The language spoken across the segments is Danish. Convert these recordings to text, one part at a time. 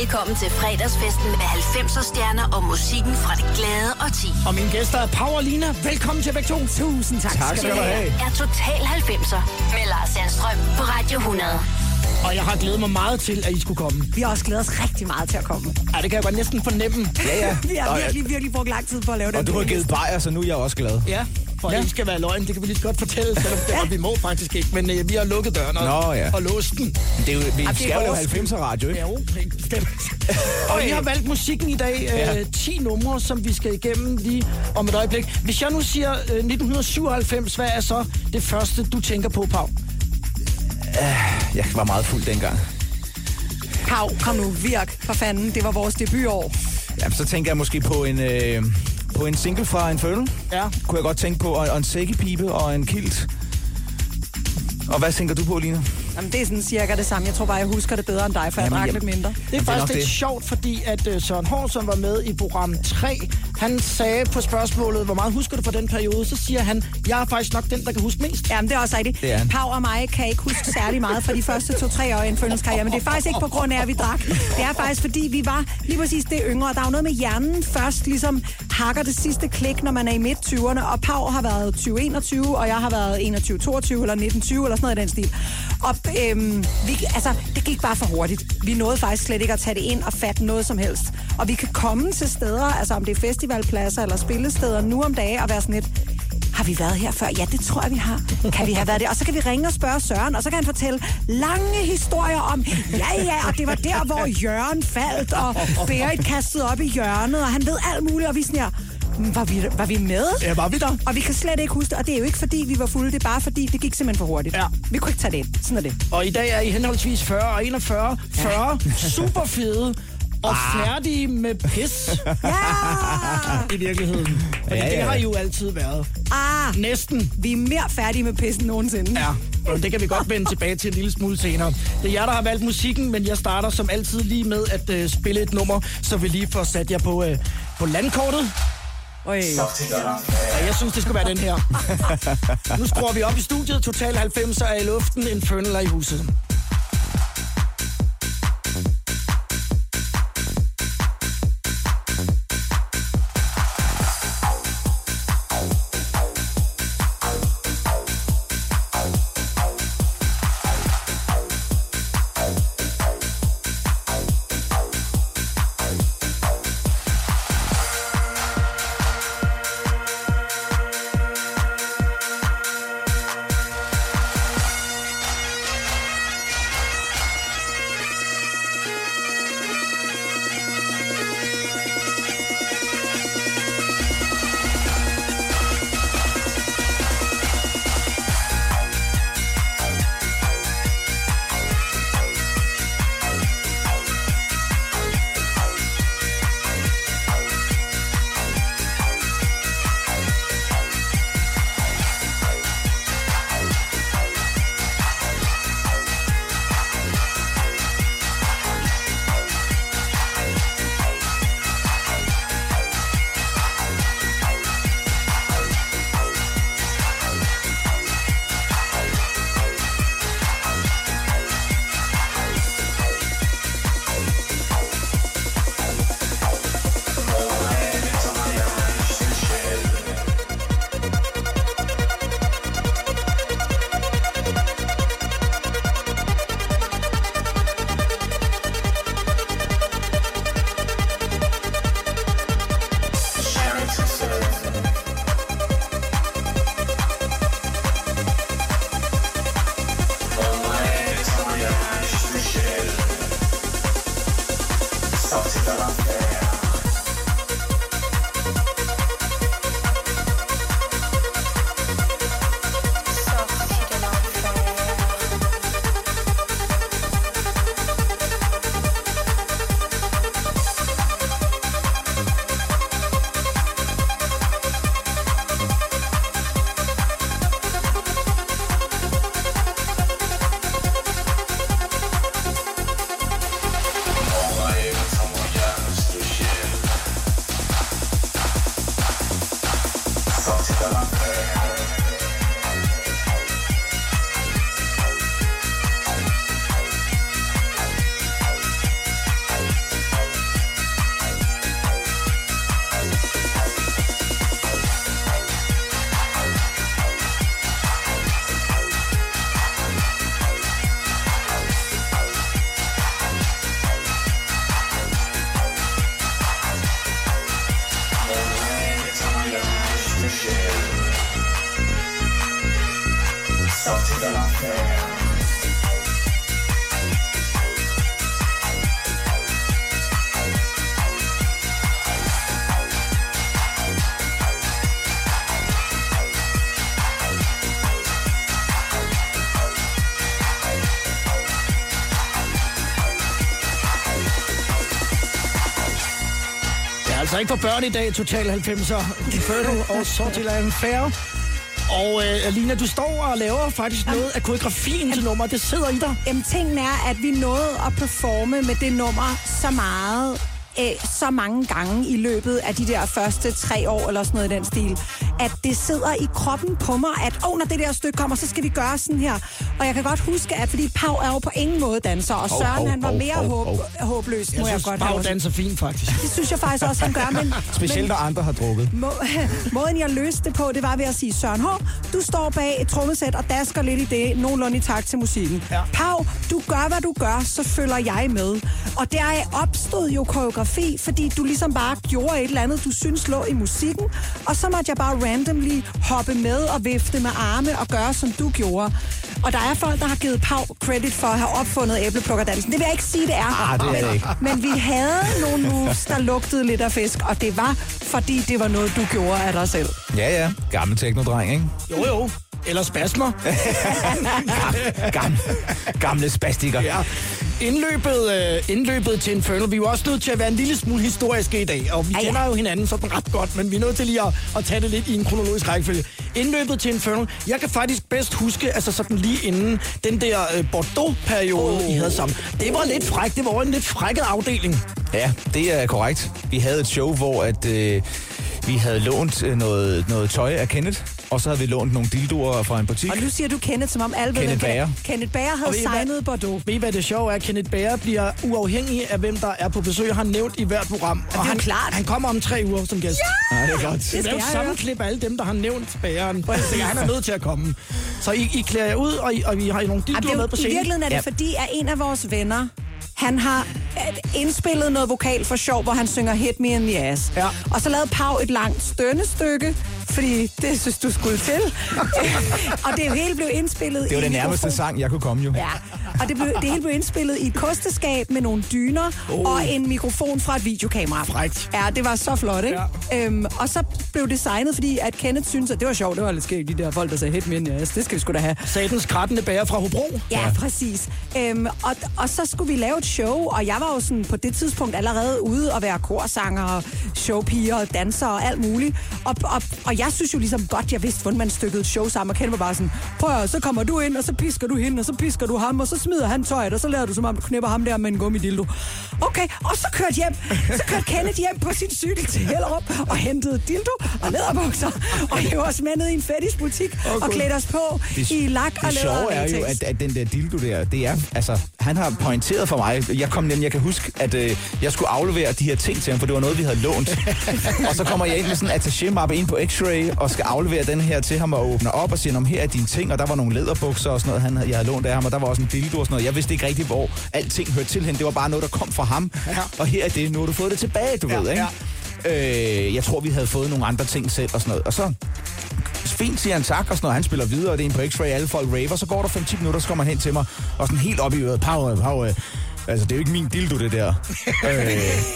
Velkommen til fredagsfesten med 90'er stjerner og musikken fra det glade og ti. Og mine gæster er Powerlina. Velkommen til begge to. Tusind tak, Tak skal du have. Er Total 90'er med Lars Sandstrøm på Radio 100. Og jeg har glædet mig meget til, at I skulle komme. Vi har også glædet os rigtig meget til at komme. Ja, det kan jeg godt næsten fornemme. Ja, ja. Vi har virkelig, virkelig brugt lang tid på at lave den. Og du har givet bajer, så nu er jeg også glad. Ja, for Ja. ja. det skal være løgn. Det kan vi lige godt fortælle, selvom det, og vi må faktisk ikke. Men øh, vi har lukket døren og, Nå, ja. og låst den. Det er jo, vi det er skal jo vores 90'er radio, ikke? Ja, bestemt. og I har valgt musikken i dag. Ja. Øh, 10 numre, som vi skal igennem lige om et øjeblik. Hvis jeg nu siger øh, 1997, hvad er så det første, du tænker på, Pau? Jeg var meget fuld dengang. Pau, kom nu, virk for fanden. Det var vores debutår. Jamen, så tænker jeg måske på en, øh, på en single fra Infernal. Ja. Kunne jeg godt tænke på. Og, og en sækkepipe og en kilt. Og hvad tænker du på, Lina? Jamen, det er sådan cirka det samme. Jeg tror bare, jeg husker det bedre end dig, for jeg Jamen, drak jeg- lidt mindre. Det er Jamen, det er faktisk lidt det. sjovt, fordi at uh, Søren Hård, som var med i program 3, han sagde på spørgsmålet, hvor meget husker du fra den periode? Så siger han, jeg er faktisk nok den, der kan huske mest. Jamen, det er også rigtigt. Det er han. Pau og mig kan ikke huske særlig meget fra de første to-tre år i en karriere, men det er faktisk ikke på grund af, at vi drak. Det er faktisk, fordi vi var lige præcis det yngre. Der er jo noget med hjernen først, ligesom hakker det sidste klik, når man er i midt-20'erne, og Pau har været 20-21, og jeg har været 21-22 eller 19-20 eller sådan noget i den stil. Og øhm, vi, altså, det gik bare for hurtigt. Vi nåede faktisk slet ikke at tage det ind og fatte noget som helst. Og vi kan komme til steder, altså om det er festivalpladser eller spillesteder nu om dagen, og være sådan lidt, har vi været her før? Ja, det tror jeg, vi har. Kan vi have været det? Og så kan vi ringe og spørge Søren, og så kan han fortælle lange historier om, ja, ja, og det var der, hvor Jørgen faldt, og Berit kastede op i hjørnet, og han ved alt muligt, og vi sådan her, var vi, var vi med? Ja, var vi der? Og vi kan slet ikke huske det, og det er jo ikke fordi, vi var fulde, det er bare fordi, det gik simpelthen for hurtigt. Ja. Vi kunne ikke tage det ind. Sådan er det. Og i dag er I henholdsvis 40 og 41. 40 super fede og færdige med pis Ja! i virkeligheden. Fordi Ja, ja, det ja. har I jo altid været. Ah, Næsten. vi er mere færdige med pissen nogensinde. Ja, og det kan vi godt vende tilbage til en lille smule senere. Det er jer, der har valgt musikken, men jeg starter som altid lige med at øh, spille et nummer, så vi lige får sat jer på, øh, på landkortet. Øj. Ja, jeg synes, det skal være den her. Nu skruer vi op i studiet. Total 90 er i luften. Infernal er i huset. Altså ikke for børn i dag, Total 90'er. Inferno og Sortiland Fair. Og øh, Alina, du står og laver faktisk noget af koreografien til nummer. Det sidder i dig. Jamen, tingen er, at vi nåede at performe med det nummer så meget, øh, så mange gange i løbet af de der første tre år, eller sådan noget i den stil, at det sidder i kroppen på mig, at oh, når det der stykke kommer, så skal vi gøre sådan her. Og jeg kan godt huske, at fordi Pau er jo på ingen måde danser, og Søren han var mere håb, hov. håbløs, Jeg må jeg synes, godt Pau danser fint, faktisk. Det synes jeg faktisk også, han gør, men... Specielt når andre har drukket. Må, måden, jeg løste det på, det var ved at sige, Søren H., du står bag et trommesæt og dasker lidt i det, nogenlunde i takt til musikken. Ja. Pau, du gør, hvad du gør, så følger jeg med. Og der opstod jo koreografi, fordi du ligesom bare gjorde et eller andet, du synes lå i musikken, og så måtte jeg bare randomly hoppe med og vifte med arme og gøre, som du gjorde. Og der er folk, der har givet Pau credit for at have opfundet æbleplukkerdansen. Det vil jeg ikke sige, det er. Ah, det er det men, ikke. men vi havde nogle moves, der lugtede lidt af fisk, og det var, fordi det var noget, du gjorde af dig selv. Ja, ja. Gammel teknodreng, ikke? Jo, jo. Eller spasmer. Gamle, gamle spastiker. Ja. Indløbet, øh, indløbet til Inferno, vi er jo også nødt til at være en lille smule historiske i dag, og vi Ja, ja. kender jo hinanden sådan ret godt, men vi er nødt til lige at, at tage det lidt i en kronologisk rækkefølge. Indløbet til Inferno, jeg kan faktisk bedst huske, altså sådan lige inden den der øh, Bordeaux-periode, oh. I havde sammen. Det var lidt frækt, det var en lidt frækket afdeling. Ja, det er korrekt. Vi havde et show, hvor at, øh, vi havde lånt øh, noget, noget tøj af Kenneth, og så havde vi lånt nogle dildoer fra en butik. Og nu siger du Kenneth, som om alle ved, Kenneth hvem Bager. Kenneth Bager havde ved I hvad? signet Bordeaux. Ved I, hvad det sjove er? at Kenneth Bager bliver uafhængig af, hvem der er på besøg. Han nævnt i hvert program. Og jo han, klart. han kommer om tre uger som gæst. Ja, det er godt. Det skal Lav jeg samme klip af alle dem, der har nævnt bageren. Så han er nødt til at komme. Så I, I klæder jer ud, og, I, og vi har I nogle dildoer er med jo, på I scenen. virkeligheden er det, Ja. fordi at en af vores venner, han har øh, indspillet noget vokal for sjov, hvor han synger Hit Me in the Ass. Ja. Og så lavede Pau et langt stønnestykke, fordi det synes du skulle til. og det hele blev indspillet Det var den en nærmeste mikrofon. sang, jeg kunne komme jo. Ja, og det, blev, det hele blev indspillet i et kosteskab med nogle dyner oh. og en mikrofon fra et videokamera. Frækt. Ja, det var så flot, ikke? Ja. Øhm, og så blev designet, fordi at Kenneth synes, at det var sjovt. Det var lidt skægt, de der folk, der sagde, hit me in the ass. Det skal vi sgu da have. Satans krattende bager fra Hobro. Ja, ja. præcis. Øhm, og, og så skulle vi lave et show, og jeg var jo sådan på det tidspunkt allerede ude og være korsanger, showpiger og danser og alt muligt. Og, og, og jeg synes jo ligesom godt, jeg vidste, hvordan man stykkede show sammen, og Kenneth var bare sådan, prøv at, så kommer du ind, og så pisker du hende, og så pisker du ham, og så smider han tøjet, og så lader du som om, du knipper ham der med en gummidildo. Okay, og så kørte hjem. Så kørte Kenneth hjem på sin cykel til Hellerup, og hentede dildo og læderbukser, og hævde os med ned i en fetisbutik, Åh, og klædte os på Det, i lak og det læder sjove og er jo, at, at den der dildo der, det er, altså, han har pointeret for mig. Jeg kom nemlig, jeg kan huske, at øh, jeg skulle aflevere de her ting til ham, for det var noget, vi havde lånt. og så kommer jeg ind med sådan en attaché-mappe ind på X-Ray, og skal aflevere den her til ham og åbne op og sige, om her er dine ting, og der var nogle læderbukser og sådan noget, han, havde- jeg havde lånt af ham, og der var også en dildo og sådan noget. Jeg vidste ikke rigtigt, hvor alting hørte til hen. Det var bare noget, der kom fra ham. Ja. Og her er det, nu har du fået det tilbage, du Ja, ved, ikke? Øh, jeg tror, vi havde fået nogle andre ting selv og sådan noget. Og så fint, siger han tak, og sådan noget. Han spiller videre, og det er en på X-Ray, alle folk raver. Så går der 5-10 minutter, så kommer han hen til mig, og sådan helt op i øret. Pau, øh, altså, det er jo ikke min dildo, det der. øh,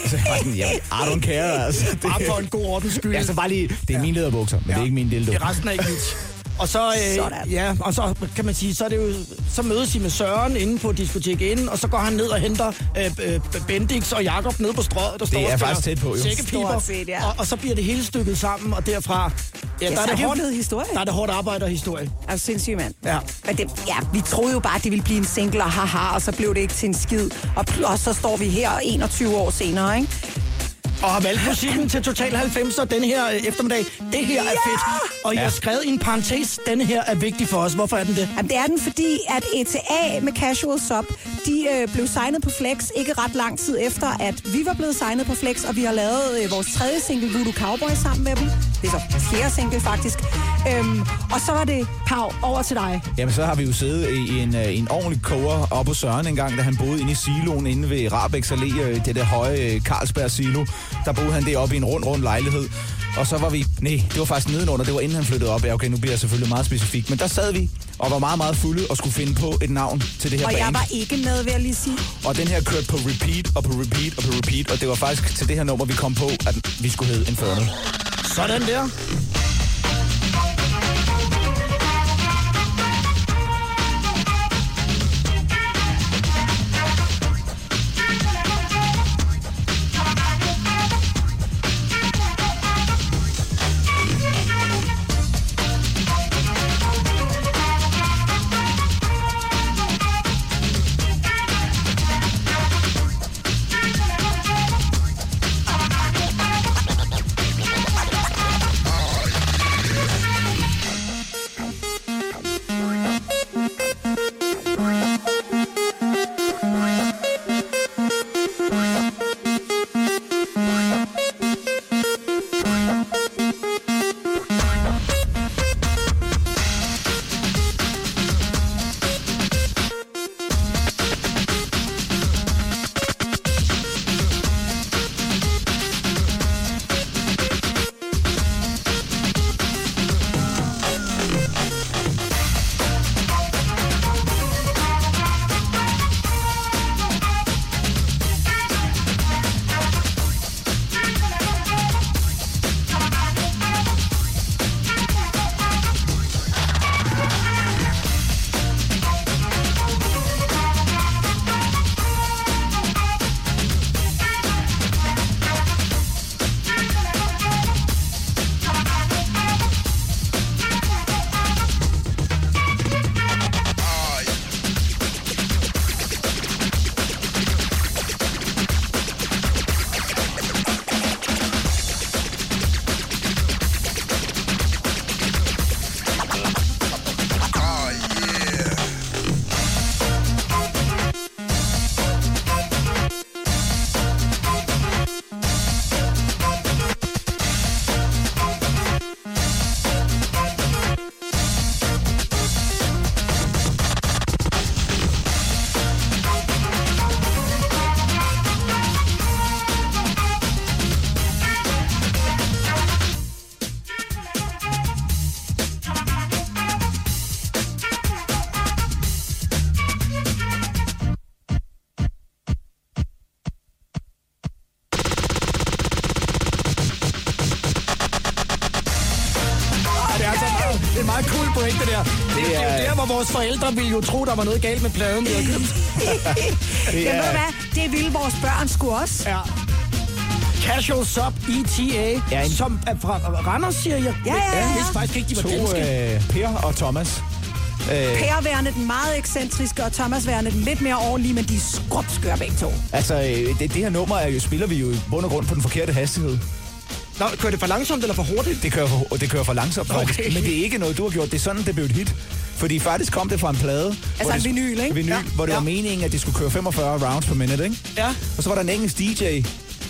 så jeg var sådan, ja, I don't care, altså. Det, Bare for en god ordens skyld. ja, så bare lige, det er min lederbukser, men det er ikke min dildo. Det resten er ikke mit. Og så, øh, Sådan. ja, og så kan man sige, så er det jo, så mødes I med Søren inde på diskotek inden, og så går han ned og henter øh, øh, Bendix og Jakob ned på strøget, der står og er spiller faktisk tæt på, jo. sækkepiber, set, ja. og, og, så bliver det hele stykket sammen, og derfra, ja, der så er er det det hårdt, historie. der er det hårdt arbejde og historie. Er du sindssyg, mand? Ja. Men det, ja, vi troede jo bare, at det ville blive en single, og haha, og så blev det ikke til en skid. Og, og så står vi her 21 år senere, ikke? Og har valgt musikken til Total 90'er den her øh, eftermiddag. Det her er fedt. Og Ja. har skrevet i en parentes, denne her er vigtig for os. Hvorfor er den det? Jamen, det er den, fordi at ETA med Casual Sub, de øh, blev signet på Flex ikke ret lang tid efter, at vi var blevet signet på Flex, og vi har lavet øh, vores tredje single, Voodoo Cowboy, sammen med dem. Det er så fjerde single, faktisk. Øhm, og så var det, Pau, over til dig. Jamen, så har vi jo siddet i en, øh, en ordentlig koger op hos Søren en gang, da han boede inde i siloen inde ved Rabex Allé, øh, det der høje øh, Carlsberg silo. Der boede han deroppe i en rund, rund lejlighed. Og så var vi Nej, det var faktisk nedenunder. Det var inden han flyttede op. Ja, okay, nu bliver jeg selvfølgelig meget specifik. Men der sad vi og var meget, meget fulde og skulle finde på et navn til det her Og band. jeg var ikke med, vil jeg lige sige. Og den her kørte på repeat og på repeat og på repeat. Og det var faktisk til det her nummer, vi kom på, at vi skulle hedde Inferno. Sådan der. Vores forældre ville jo tro, der var noget galt med pladen, vi havde købt. Det Jamen, ved du hvad? Det ville vores børn sgu også. Ja. Casual Sub ETA, Ja, en- som er fra Randers, siger jeg. Ja, ja, ja, Jeg vidste faktisk ikke, de var To, danske. øh, Per og Thomas. Øh, Per værende den meget ekscentriske, og Thomas værende den lidt mere ordentlige, men de er skrubskør begge to. altså, øh, det, det her nummer er jo, spiller vi jo i bund og grund på den forkerte hastighed. Nå, kører det for langsomt eller for hurtigt? Det kører for, og det kører for langsomt, faktisk. Okay. Men det er ikke noget, du har gjort. Det er sådan, det blev et hit. Fordi faktisk kom det fra en plade. hvor en vinyl, ikke? Vinyl, Ja. hvor det Ja. var meningen, at det skulle køre 45 rounds per minute, ikke? Ja. Og så var der en engelsk DJ,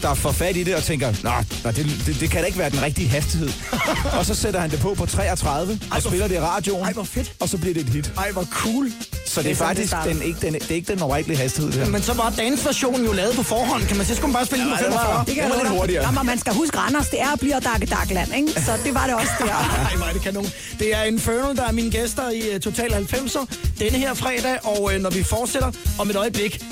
der får fat i det og tænker, nå det, det, det kan da ikke være den rigtige hastighed. og så sætter han det på på 33 og hvor spiller det i radioen. Ej, hvor fedt. Og så bliver det et hit. Ej, hvor cool. Så det, er faktisk den, ikke, den, det er ikke den rigtige hastighed, det her. Men så var dansversionen jo lavet på forhånd, kan man sige. Så skulle man bare spille den på Ja, det var- 45. Det kan Den var lidt hurtigere. Nå, men man skal huske, Randers, det er og bliver Dakke Dakland, ikke? Så det var det også der. Ej, hvor er det kanon. Det er Infernal, der er mine gæster i uh, Total 90'er denne her fredag, og uh, når vi fortsætter om et øjeblik,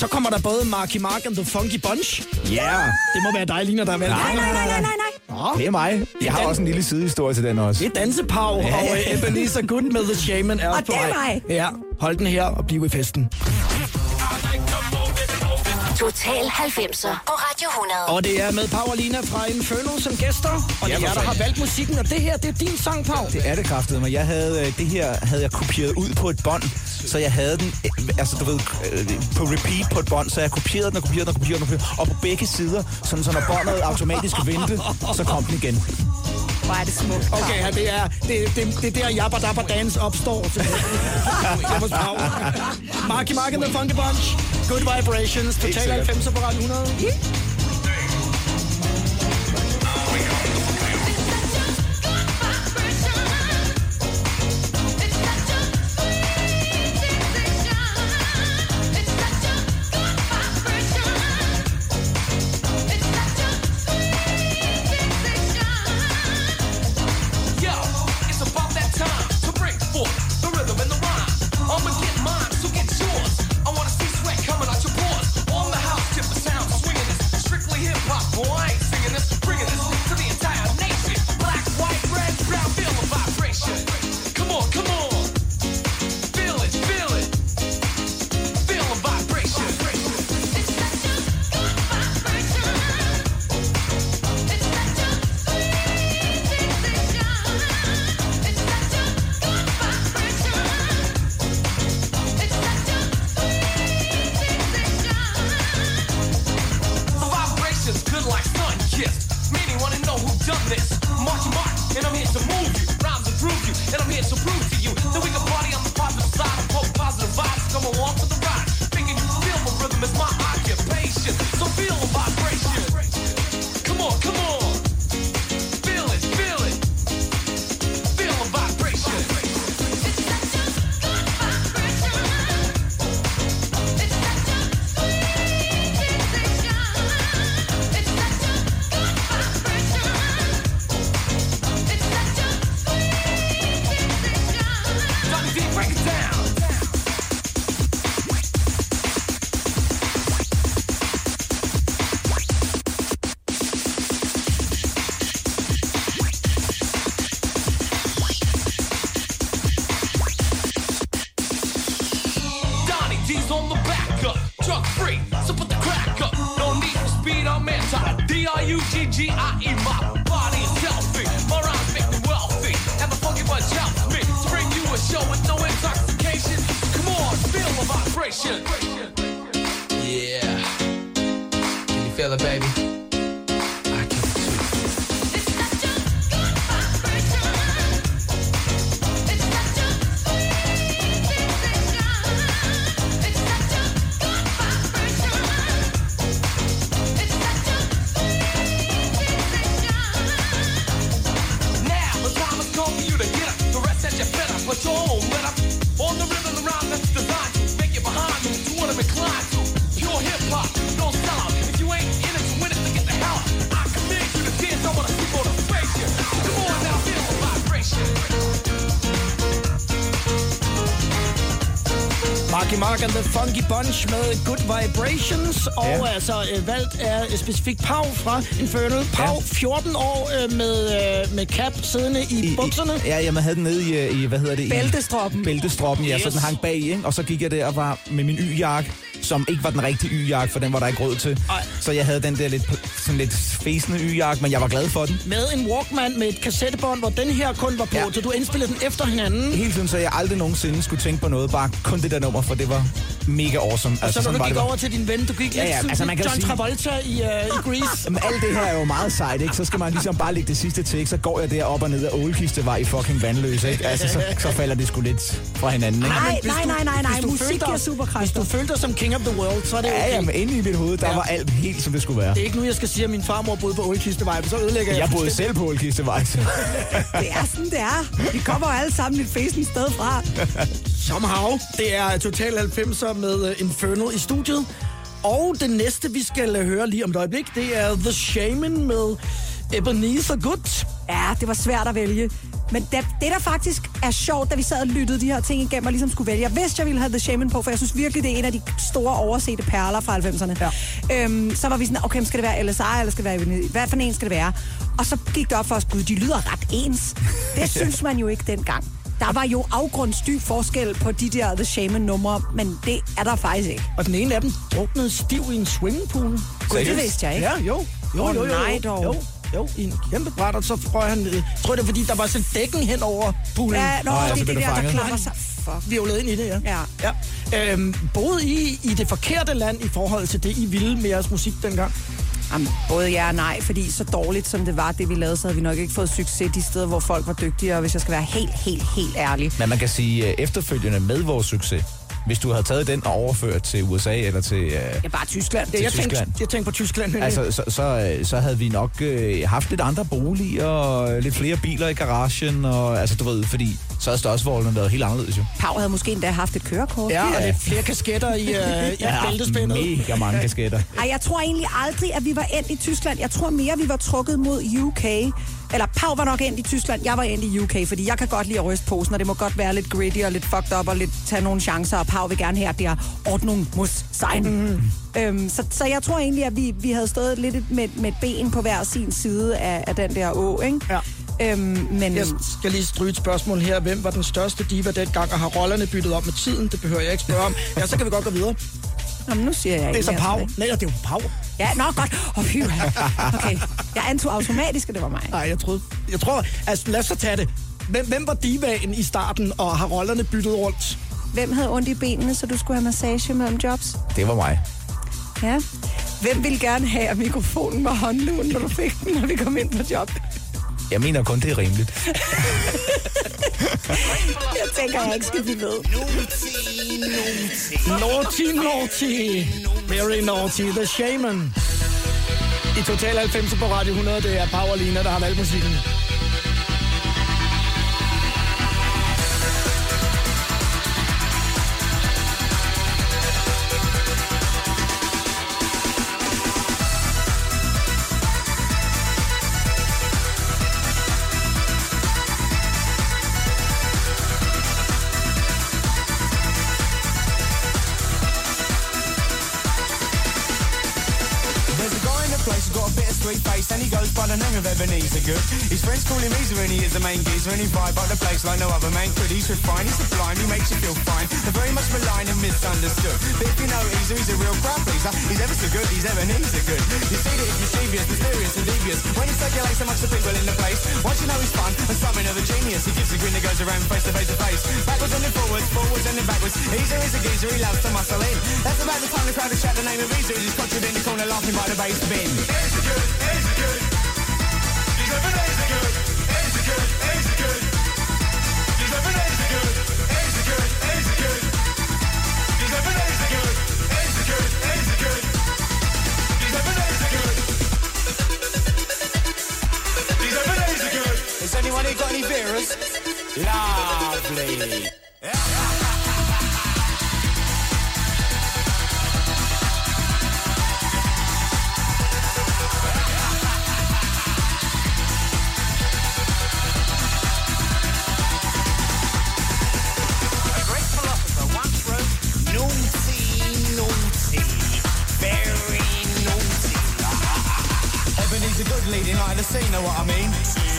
så kommer der både Marky Mark and the Funky Bunch. Ja, yeah. Det må være dig, Lina, der er valgt. Nej, nej, nej, nej, nej, nej. Det er mig. Jeg har også en lille sidehistorie til den også. det er Dansepav, og uh, Ebenezer Good med The Shaman er Og på det er mig. Ja, hold den her og bliv i festen. Total 90'er på Radio 100. Og det er med Paulina fra Inferno som gæster, og det Ja, er jer, der har valgt musikken, og det her, det er din sang, Pau. Det er det kraftede mig. Jeg havde, øh, det her havde jeg kopieret ud på et bånd, så jeg havde den, øh, altså du ved, øh, på repeat på et bånd, så jeg kopierede den og kopierede den og kopierede den, og, kopierede, og på begge sider, sådan så når båndet automatisk vendte, så kom den igen. Hvor er det smukt. Okay, ja, det er, det, det, det er der Jabba Dabba Dance opstår. Hjemme hos Pau. Marky Mark and the Funky Bunch. Good Vibrations. Total sikkert. 90 på Radio 100. Mark and the Funky Bunch med Good Vibrations. Og Ja. altså øh, valgt er specifikt Pau fra Infernal. Pau, Ja. 14 år øh, med, øh, med cap siddende i, i bukserne. ja, jeg havde den nede i, øh, i, hvad hedder det? Bæltestroppen. I bæltestroppen, ja, yes. så den hang bag, ikke? Og så gik jeg der og var med min y-jakke, som ikke var den rigtige y-jakke, for den var der ikke råd til. Ej. Så jeg havde den der lidt, sådan lidt fæsende y-jakke, men jeg var glad for den. Med en Walkman med et kassettebånd, hvor den her kun var på. Ja. Så du indspillede den efter hinanden. Hele tiden, så jeg aldrig nogensinde skulle tænke på noget, bare kun det der nummer, for det var mega awesome. Og så når du gik over til din ven, du gik Ja, ja, altså, man kan John sige- Travolta i, uh, i Grease. Jamen, alt det her er jo meget sejt, ikke? Så skal man ligesom bare lægge det sidste til, ikke? Så går jeg der op og ned af Ålkistevej i fucking vandløs, ikke? Altså, så, så falder det sgu lidt fra hinanden, ikke? Nej, Hvis nej, du- nej, nej, nej. hvis du Musik følte giver superkræfter. Hvis du følte dig som king of the world, så er det okay. ja, men inde i mit hoved, der Ja. var alt helt, som det skulle være. Det er ikke nu, jeg skal sige, at min farmor boede på Ålkistevej, men så ødelægger jeg Jeg boede selv på Ålkistevej. Det er sådan, det er. Vi kommer jo alle sammen et fæsent sted fra. Somehow. Det er Total 90'er med uh, Infernal i studiet. Og det næste, vi skal uh, høre lige om et øjeblik, det er The Shaman med Ebenezer Good. Ja, det var svært at vælge. Men det, det, der faktisk er sjovt, da vi sad og lyttede de her ting igennem og ligesom skulle vælge, jeg vidste, jeg ville have The Shaman på, for jeg synes virkelig, det er en af de store oversete perler fra 90'erne. Ja. Øhm, så var vi sådan, okay, skal det være LSI, eller skal det være? Hvad for en skal det være? Og så gik det op for os, gud, de lyder ret ens. Det synes man jo ikke dengang. Der var jo afgrundsdyb forskel på de der The Shaman-numre, men det er der faktisk ikke. Og den ene af dem druknede stiv i en swimmingpool. Gud, det vidste jeg ikke. Ja, jo. Jo, jo, jo, jo, nej dog. jo, jo, i en kæmpe bræt, og så frøg han... Jeg tror, det er, fordi der var sådan dækken hen over poolen. Ja, nå, Nå, ja, det så er blev det du der, der fanget. klapper sig. Fuck. Vi er ind i det, ja. Ja. ja. Øhm, boede I i det forkerte land i forhold til det, I ville med jeres musik dengang? Jamen, både ja og nej, fordi så dårligt som det var, det vi lavede, så havde vi nok ikke fået succes de steder, hvor folk var dygtigere, hvis jeg skal være helt, helt, helt ærlig. Men man kan sige, øh, efterfølgende med vores succes, hvis du havde taget den og overført til USA eller til... Øh, Ja, bare Tyskland. Ja, jeg, Tyskland. tænkte, jeg tænkte på Tyskland. altså, så, så, øh, så havde vi nok øh, haft lidt andre boliger og lidt flere biler i garagen, og altså, du ved, fordi så havde størrelsesforholdene været helt anderledes jo. Pau havde måske endda haft et kørekort. ja, og lidt flere kasketter i, uh, i bæltespændet. mega mange kasketter. Ej, jeg tror egentlig aldrig, at vi var endt i Tyskland. Jeg tror mere, vi var trukket mod UK. Eller Pau var nok endt i Tyskland, jeg var endt i UK, fordi jeg kan godt lide at ryste posen, og det må godt være lidt gritty og lidt fucked up og lidt tage nogle chancer, og Pau vil gerne have, at det er ordnung muss sein. Mm. Øhm, så, så jeg tror egentlig, at vi, vi havde stået lidt med, med ben på hver sin side af, af den der å, ikke? Ja. Øhm, men Jeg skal lige stryge et spørgsmål her. Hvem var den største diva dengang, og har rollerne byttet op med tiden? Det behøver jeg ikke spørge om. Ja, så kan vi godt gå videre. Jamen, nu siger jeg Det er så Pau. tilbage. Nej, det er jo Pau. Ja, nå, godt. Oh, okay. Jeg antog automatisk, at det var mig. Nej, jeg troede... Jeg tror... Altså, lad os så tage det. Hvem, hvem var divaen i starten, og har rollerne byttet rundt? Hvem havde ondt i benene, så du skulle have massage mellem jobs? Det var mig. Ja. Hvem ville gerne have, at mikrofonen var håndluen, når du fik den, når vi kom ind på job? Jeg mener kun, det er rimeligt. Jeg tænker, jeg ikke skal blive ved. Naughty, naughty. Very naughty. The Shaman. I Total 90 på Radio 100, det er Powerlina, der har valgt musikken. Ebenezer Good. His friends call him Easer and he is the main geezer and he vibe up the place like no other man could. He's refined, he's sublime, he makes you feel fine. They're very much maligned and misunderstood. But if you know Easer, he's a real crowd pleaser. He's ever so good, he's Ebenezer Good. You see that he's mischievous, mysterious and devious. When he circulates amongst the people in the place, once you know he's fun and something of a genius, he gives a grin that goes around face to face to face. Backwards and then forwards, forwards and then backwards. Easer is a geezer, he loves to muscle in. That's about the time the crowd has shout the name of Easer. He's conjured in the corner laughing by the bass bin. Easer good, Easer good. Got any beers? Lovely.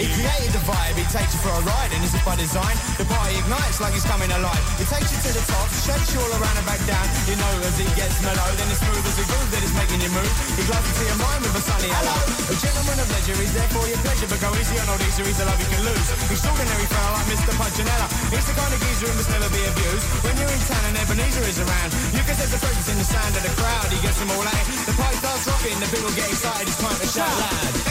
He created the vibe, he takes you for a ride, and is it by design? The party ignites like it's coming alive. He takes you to the top, shakes you all around and back down. You know as he gets mellow, then it's smooth as a groove that is making you move. He glides into your mind with a sunny hello. A gentleman of leisure, he's there for your pleasure, but go easy on all these, he's a love you can lose. Extraordinary fella like Mr. Punchinella. He's the kind of geezer who must never be abused. When you're in town and Ebenezer is around, you can sense the presence in the sound of the crowd. He gets them all out. The party starts rocking, the people get excited, it's time to shout loud.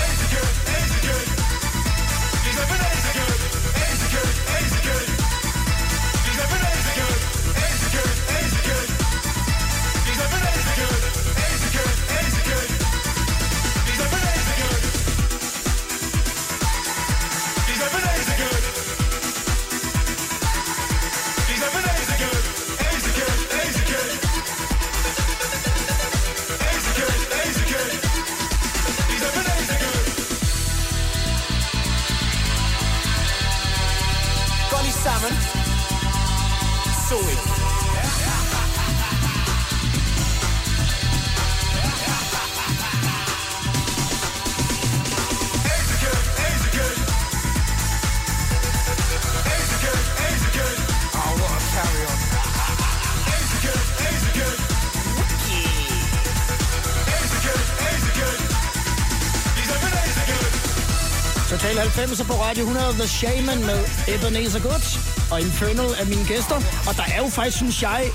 Total 90 på Radio 100, The Shaman med Ebenezer Goods og Infernal af mine gæster. Og der er jo faktisk, synes jeg,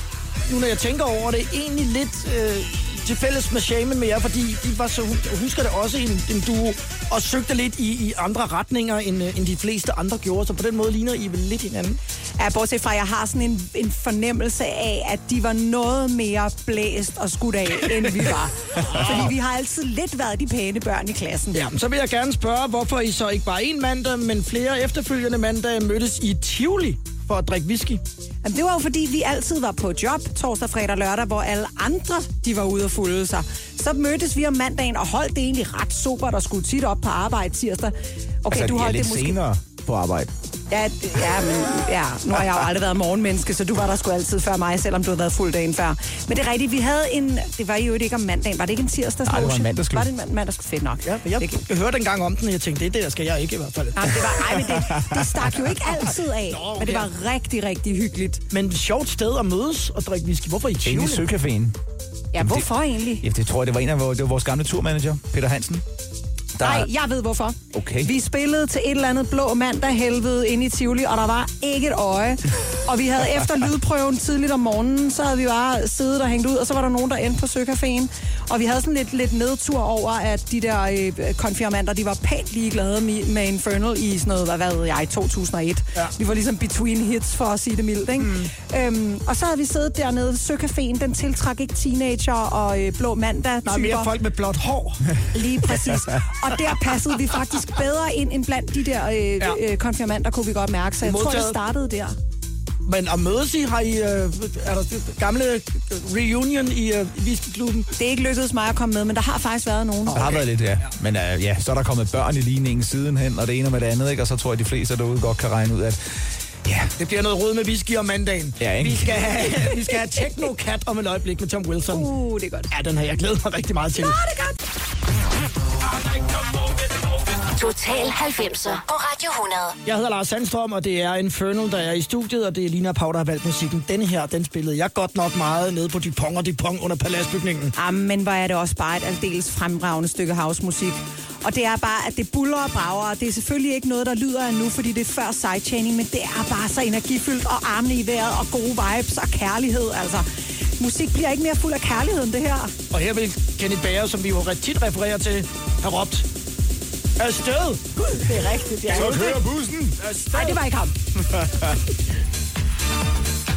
nu når jeg tænker over det, egentlig lidt øh, til fælles med Shaman med jer, fordi de var så, husker det også en, en duo, og søgte lidt i, i andre retninger, end, øh, end de fleste andre gjorde. Så på den måde ligner I vel lidt hinanden. Ja, bortset fra, at jeg har sådan en, en fornemmelse af, at de var noget mere blæst og skudt af, end vi var. Fordi vi har altid lidt været de pæne børn i klassen. Ja, så vil jeg gerne spørge, hvorfor I så ikke bare en mandag, men flere efterfølgende mandage mødtes i Tivoli for at drikke whisky. Jamen, det var jo fordi, vi altid var på job torsdag, fredag og lørdag, hvor alle andre de var ude og fulde sig. Så mødtes vi om mandagen og holdt det egentlig ret super, der skulle tit op på arbejde tirsdag. Okay, altså, du holdt det måske... senere på arbejde. Ja, det- ja, men, ja, nu har jeg jo aldrig været morgenmenneske, så du var der sgu altid før mig, selvom du havde været fuld dagen før. Men det er rigtigt, vi havde en... Det var jo ikke om mandagen. Var det ikke en tirsdags Nej, det var en mandagsklub. Var det en mand- mandagsklub? Fedt nok. Ja, jeg, Det- jeg hørte engang om den, og jeg tænkte, det der skal jeg ikke i hvert fald. Nej, det var, ej, men det, det stak jo ikke altid af. Nå, okay. Men det var rigtig, rigtig hyggeligt. Men et sjovt sted at mødes og drikke whisky. Hvorfor i Inde Tivoli? i Søcaféen. Ja, hvorfor egentlig? Ja, det tror jeg, det var en af vores, det var vores gamle turmanager, Peter Hansen. Der, Nej, jeg ved hvorfor. Okay. Vi spillede til et eller andet blå mandag helvede inde i Tivoli, og der var ikke et øje. Og vi havde efter lydprøven tidligt om morgenen, så havde vi bare siddet og hængt ud, og så var der nogen, der endte på Søcaféen. Og vi havde sådan lidt, lidt nedtur over, at de der øh, konfirmander, de var pænt ligeglade med, med Infernal i sådan noget, hvad, hvad ved jeg, 2001. Ja. Vi var ligesom between hits, for at sige det mildt, ikke? Mm. Øhm, og så havde vi siddet dernede, Søcaféen, den tiltrak ikke teenager og øh, blå mandag Der er mere folk med blåt hår. Lige præcis. Og der passede vi faktisk bedre ind end blandt de der øh, Ja. øh, konfirmander, kunne vi godt mærke. Så jeg tror, det Modtaget. startede der. Men at mødes i, har I, øh, er der gamle reunion i øh, i whiskyklubben? Det er ikke lykkedes mig at komme med, men der har faktisk været nogen. Der har været lidt, ja. Men uh, ja, så er der kommet børn i ligningen sidenhen, og det ene med det andet, ikke? Og så tror jeg, de fleste derude godt kan regne ud, at ja, Det bliver noget rod med whisky om mandagen. Ja, ikke? Vi skal have, vi skal have Techno Cat om et øjeblik med Tom Wilson. Uh, det er godt. Ja, den har jeg glædet mig rigtig meget til. Nå, det er godt. Total 90'er på Radio 100. Jeg hedder Lars Sandstrøm, og det er Infernal, der er i studiet, og det er Lina Pau, der har valgt musikken. Denne her, den spillede jeg godt nok meget nede på Dupont og Dupont under paladsbygningen. Ah, men hvor er det også bare et aldeles fremragende stykke housemusik. Og det er bare, at det buller og brager, og det er selvfølgelig ikke noget, der lyder endnu, fordi det er før sidechaining, men det er bare så energifyldt, og armene i vejret, og gode vibes og kærlighed, altså. Musik bliver ikke mere fuld af kærlighed end det her. Og her vil Kenneth Bager, som vi jo ret tit refererer til, have råbt. Afsted! Det er rigtigt, ja. kører bussen! Nej, det var ikke ham.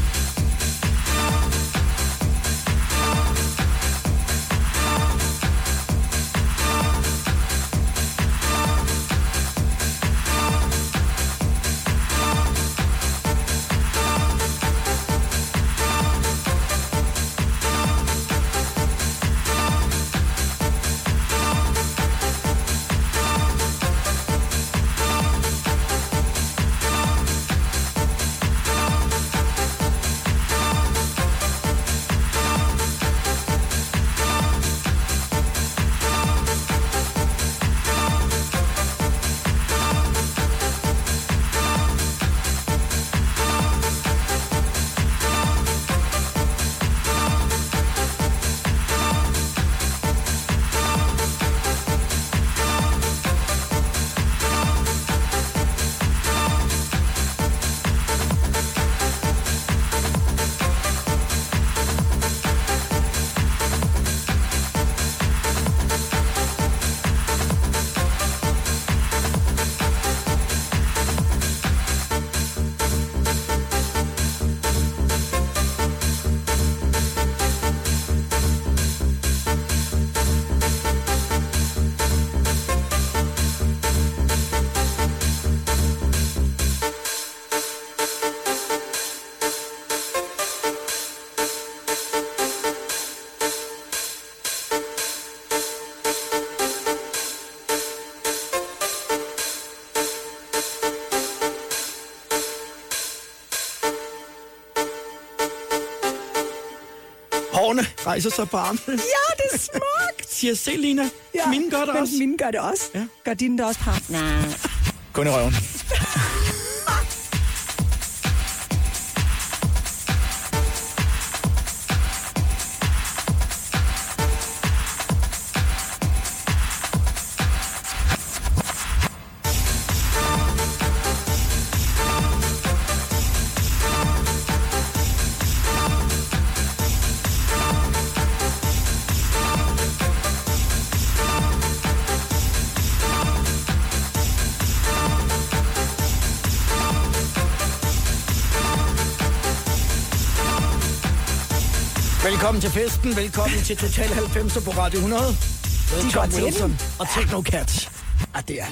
rejser sig på armene. Ja, det er smukt. Siger, se Lina, ja, mine gør det men også. Mine gør det også. Ja. Gør dine det også, par? Nej. Kun i røven. Til festen, velkommen til Total 90 på Radio 100. Med De Tom går til Wilson og Techno Cat. Ah, det er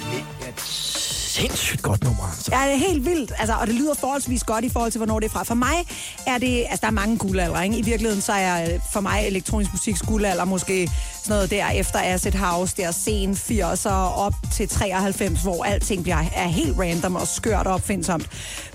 et, sindssygt godt nummer, altså. Ja, det er helt vildt, altså, og det lyder forholdsvis godt i forhold til, hvornår det er fra. For mig er det, altså der er mange guldalder, ikke? I virkeligheden så er øh, for mig elektronisk musiks guldalder måske sådan noget der efter Acid House, der sen 80'er op til 93, hvor alting bliver, er helt random og skørt og opfindsomt.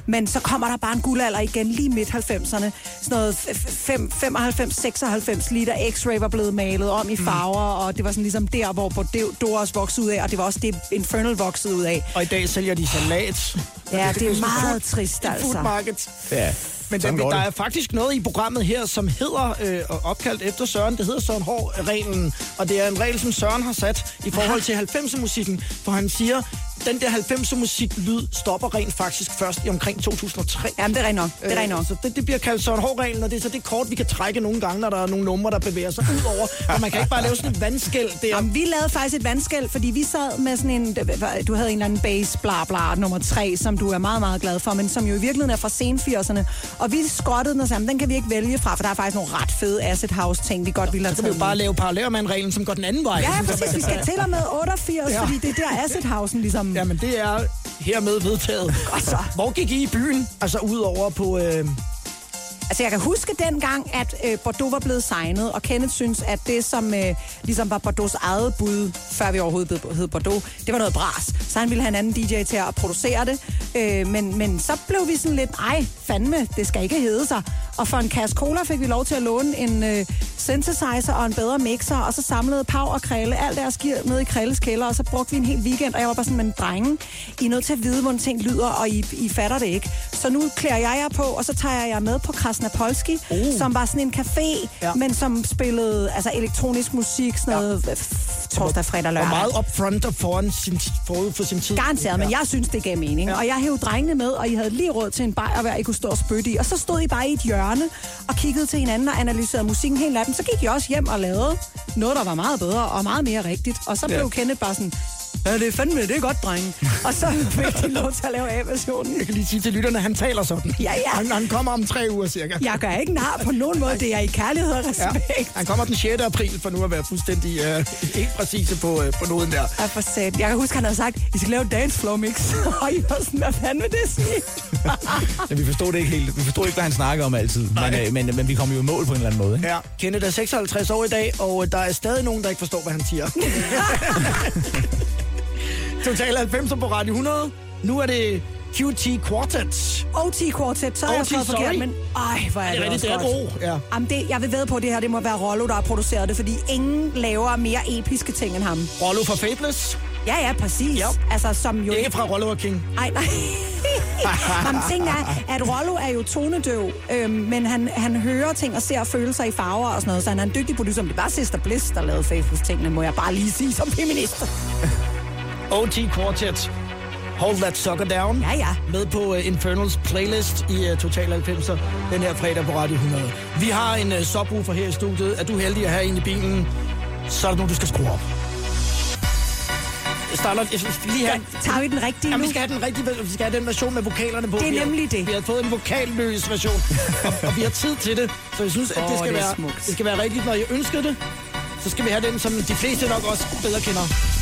Men så kommer der bare en guldalder igen lige midt 90'erne. Sådan noget 95-96 liter X-Ray var blevet malet om i farver, og det var sådan ligesom der, hvor Bordeaux voksede ud af, og det var også det Infernal voksede ud af. Og i dag sælger de salat. Ja, det er sådan meget trist, altså. Food market. Ja, Men der, der det. er faktisk noget i programmet her, som hedder, øh, opkaldt efter Søren, det hedder Søren Hård-reglen. Og det er en regel, som Søren har sat i forhold til 90'er-musikken, for han siger, den der 90'er musik lyd stopper rent faktisk først i omkring 2003. Jamen, det er nok. Det er rent nok. Øh, Så det, det bliver kaldt Søren H-reglen, og det er så det kort, vi kan trække nogle gange, når der er nogle numre, der bevæger sig ud over. Og man kan ikke bare lave sådan et vandskæld der. Jamen, vi lavede faktisk et vandskæld, fordi vi sad med sådan en, du havde en eller anden bass, bla bla, nummer tre, som du er meget, meget glad for, men som jo i virkeligheden er fra sen 80'erne. Og vi skrottede den og sammen, den kan vi ikke vælge fra, for der er faktisk nogle ret fede acid house ting, vi godt ville have Så kan vi jo bare lave parallelmand-reglen, som går den anden vej. Ja, præcis. Vi skal til og med 88, Ja. ja. fordi det er der acid housen ligesom... Jamen, det er hermed vedtaget. Godt så. Hvor gik I i byen? Altså, udover på... Øh, Altså, jeg kan huske dengang, at øh, Bordeaux var blevet signet, og Kenneth synes, at det, som øh, ligesom var Bordeaux' eget bud, før vi overhovedet hed- Bordeaux, det var noget bras. Så han ville have en anden DJ til at producere det. Øh, men, men så blev vi sådan lidt, ej, fandme, det skal ikke hedde sig. Og for en kasse cola fik vi lov til at låne en øh, synthesizer og en bedre mixer, og så samlede Pau og Krille alt deres gear med i Krilles kælder, og så brugte vi en hel weekend, og jeg var bare sådan, men drenge, I er nødt til at vide, hvordan ting lyder, og I, I fatter det ikke. Så nu klæder jeg jer på, og så tager jeg jer med på Krasnapolski, uh. som var sådan en café, Ja. ja. men som spillede altså elektronisk musik, sådan noget ja. torsdag, fredag, lørdag. meget upfront og foran sin, forud for sin tid. Garanteret, men jeg synes, det gav mening. Ja. Og jeg hævde drengene med, og I havde lige råd til en bajer hver, I kunne stå og spytte i. Og så stod I bare i et hjørne og kiggede til hinanden og analyserede musikken hele natten. Så gik I også hjem og lavede noget, der var meget bedre og meget mere rigtigt. Og så blev Ja. Kenneth bare sådan, ja, det er fandme, det er godt, drenge. og så fik de lov til at lave A-versionen. Jeg kan lige sige til lytterne, han taler sådan. Ja, ja. Han, han kommer om tre uger cirka. Jeg gør ikke nar på nogen måde. Det er i kærlighed og Ja, respekt. han kommer den 6. april, for nu at være fuldstændig øh, helt præcise på, øh, på noden der. Ja, for sat. Jeg kan huske, han havde sagt, I skal lave dance floor mix. og I var sådan, hvad fanden vil det sige? Men vi forstod det ikke helt. Vi forstod ikke, hvad han snakkede om altid. Men, øh, men, men vi kom jo i mål på en eller anden måde. Ikke? Ja, Kenneth er 56 år i dag, og der er stadig nogen, der ikke forstår, hvad han siger. Total 90 på Radio 100. Nu er det QT Quartet. OT Quartet, så er jeg sorry. forkert, men ej, hvor er Det det, er rigtigt, det også er godt. Ja. Jamen det, jeg vil ved på, det her det må være Rollo, der har produceret det, fordi ingen laver mere episke ting end ham. Rollo fra Faithless. Ja, ja, præcis. Ja. Altså, som jo Ikke fra Rollo og King. Ej, nej. Jamen, ting er, at Rollo er jo tonedøv, øhm, men han, han hører ting og ser følelser i farver og sådan noget, så han er en dygtig producer. Men det var Sister Bliss, der lavede Faithless-tingene, må jeg bare lige sige som feminist. OT Quartet. Hold That Sucker Down. Ja, ja. Med på uh, Infernals playlist i uh, Total 90'er den her fredag på Radio 100. Vi har en uh, subwoofer her i studiet. Er du heldig at have en i bilen, så er der nogen, du skal skrue op. Jeg starter, jeg skal lige have, Tager vi den rigtige Ja, nu? vi skal have den rigtige, vi skal have den version med vokalerne på. Det er Vi har- nemlig det. Vi har fået en vokalløs version, og, og vi har tid til det, så jeg synes, at det, skal det være, smukt. det skal være rigtigt, når jeg ønsker det. Så skal vi have den, som de fleste nok også bedre kender.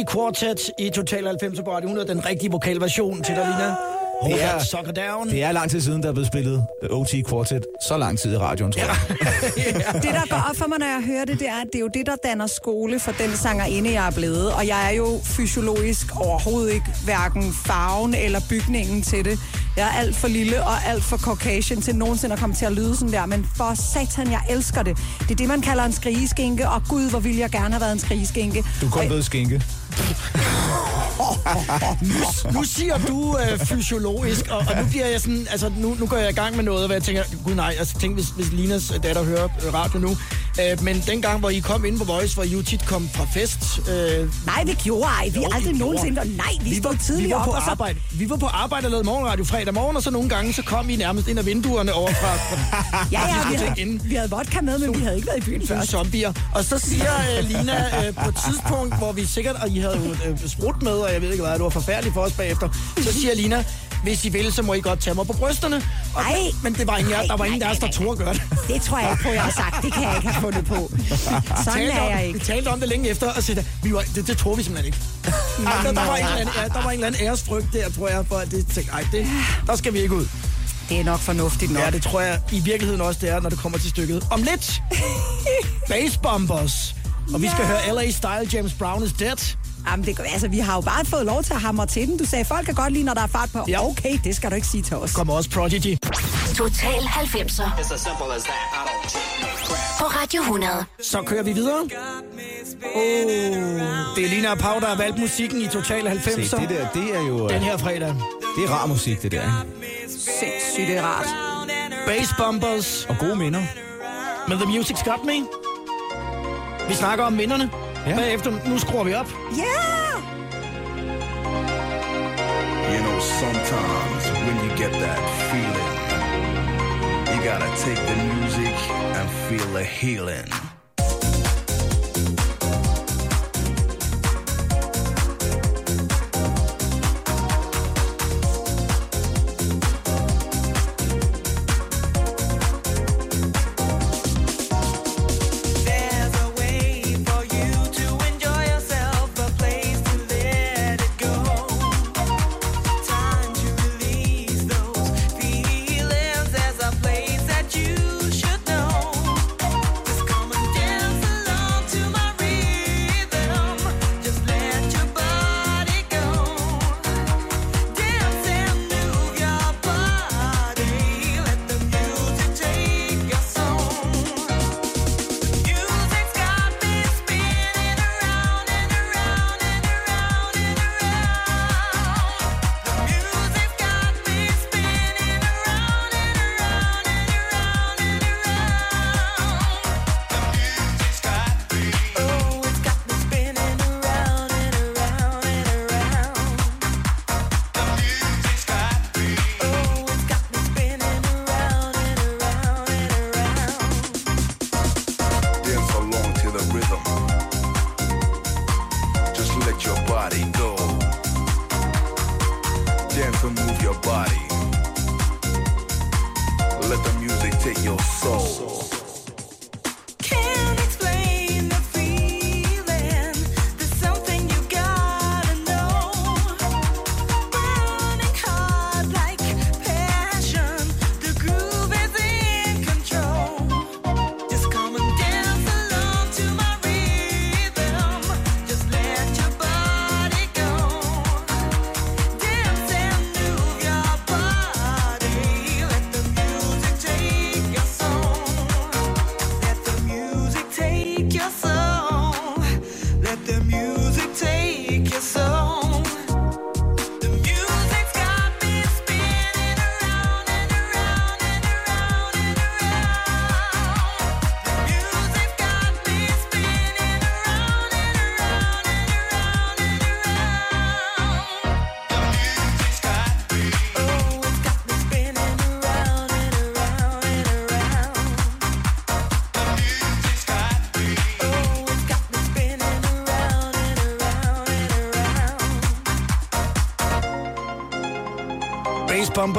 OT Quartet i Total 90 på Radio 100, den rigtige vokalversion til dig, Lina. Hold Det er- sucker down. Det er lang tid siden, der er blevet spillet øh, OT Quartet. Så lang tid i radioen, tror jeg. Det, der går op for mig, når jeg hører det, det er, at det er jo det, der danner skole for den sangerinde, jeg er blevet. Og jeg er jo fysiologisk overhovedet ikke hverken farven eller bygningen til det. Jeg er alt for lille og alt for caucasian til nogensinde at komme til at lyde sådan der. Men for satan, jeg elsker det. Det er det, man kalder en skrigeskinke. Og gud, hvor ville jeg gerne have været en skrigeskinke. Du er kun Og- blevet skinke. Nu siger du øh, fysiologisk, og, og nu bliver jeg sådan, altså nu, nu går jeg i gang med noget, hvor jeg tænker, gud nej, altså tænk, hvis, hvis Linas datter hører radio nu. Øh, men dengang, hvor I kom ind på Voice, hvor I jo tit kom fra fest. Øh, Nej, vi gjorde ej. Vi Jo, vi aldrig nogensinde. Nej, vi, vi stod vi tidligere var på op, og så arbejde. Vi var på arbejde og lavede morgenradio fredag morgen, og så nogle gange, så kom I nærmest ind ad vinduerne over fra, Ja, ja, vi havde, inden. vi havde vodka med, men vi havde ikke været i byen først. zombier. Og så siger øh, Lina øh, på et tidspunkt, hvor vi sikkert, og I havde jo øh, sprut med, og jeg ved ikke hvad, det var forfærdeligt for os bagefter, så siger Lina, hvis I vil, så må I godt tage mig på brysterne. Og, Ej. Men det var ingen, jer- der var ingen af os, der turde gøre det. Det tror jeg ikke på, jeg har sagt. Det kan jeg ikke have fundet på. Sådan er jeg Vi ikke. talte om det længe efter, og sagde, vi var, det, det tror vi simpelthen ikke. Ej, der, der, var en anden, ja, der var en eller anden æresfrygt der, tror jeg, for at det tænkte, ej, det, der skal vi ikke ud. Det er nok fornuftigt nok. Ja, det tror jeg i virkeligheden også, det er, når det kommer til stykket. Om lidt, Bass Bombers. Og vi skal høre LA Style, James Brown is Dead. Jamen, det, altså, vi har jo bare fået lov til at hamre til den. Du sagde, folk kan godt lide, når der er fart på. Ja. Okay, det skal du ikke sige til os. Kommer også Prodigy. Total 90'er It's as simple as that. I don't cheat no crap. på Radio 100. Så kører vi videre. Oh, det er Lina og Pau, der har valgt musikken i Total 90'er. Se, det der, det er jo... øh, Den her fredag. Det er rar musik, det der. Sindssygt, det er rart. Bass Bombers Og gode minder. med The Music's Got Me. Vi snakker om minderne. Ja. Bagefter, nu skruer vi op. Ja! Yeah! You know, sometimes when you get that feeling, you gotta take the music and feel the healing.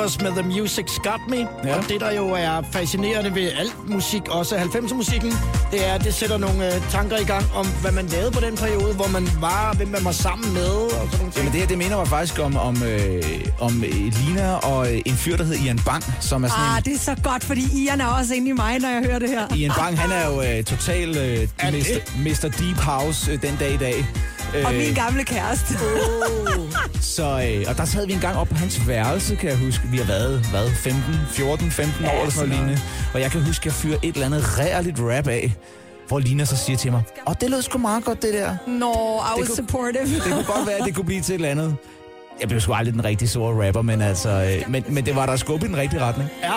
Bumpers med The Music's Got Me. Ja. Og det, der jo er fascinerende ved alt musik, også 90'er-musikken, det er, at det sætter nogle øh, tanker i gang om, hvad man lavede på den periode, hvor man var, hvem man var sammen med og sådan nogle ting. Jamen det her, det minder mig faktisk om, om, øh, om øh, Lina og øh, en fyr, der hedder Ian Bang, som er sådan Ah, en... det er så godt, fordi Ian er også inde i mig, når jeg hører det her. Ian Bang, han er jo øh, total øh, Er. Mr. Deep House øh, den dag i dag. Øh, Og min gamle kæreste. så, øh, og der sad vi en gang op på hans værelse, kan jeg huske. Vi har været, hvad, 15, 14, 15 år Ja, eller sådan noget lignende. Og jeg kan huske, at jeg fyrer et eller andet rærligt rap af, hvor Lina så siger til mig, og det lød sgu meget godt, det der. Nå, I was kunne- supportive. Det kunne godt være, at det kunne blive til et eller andet. Jeg blev sgu aldrig den rigtig store rapper, men altså, øh, men, men det var der skub i den rigtige retning. Ja,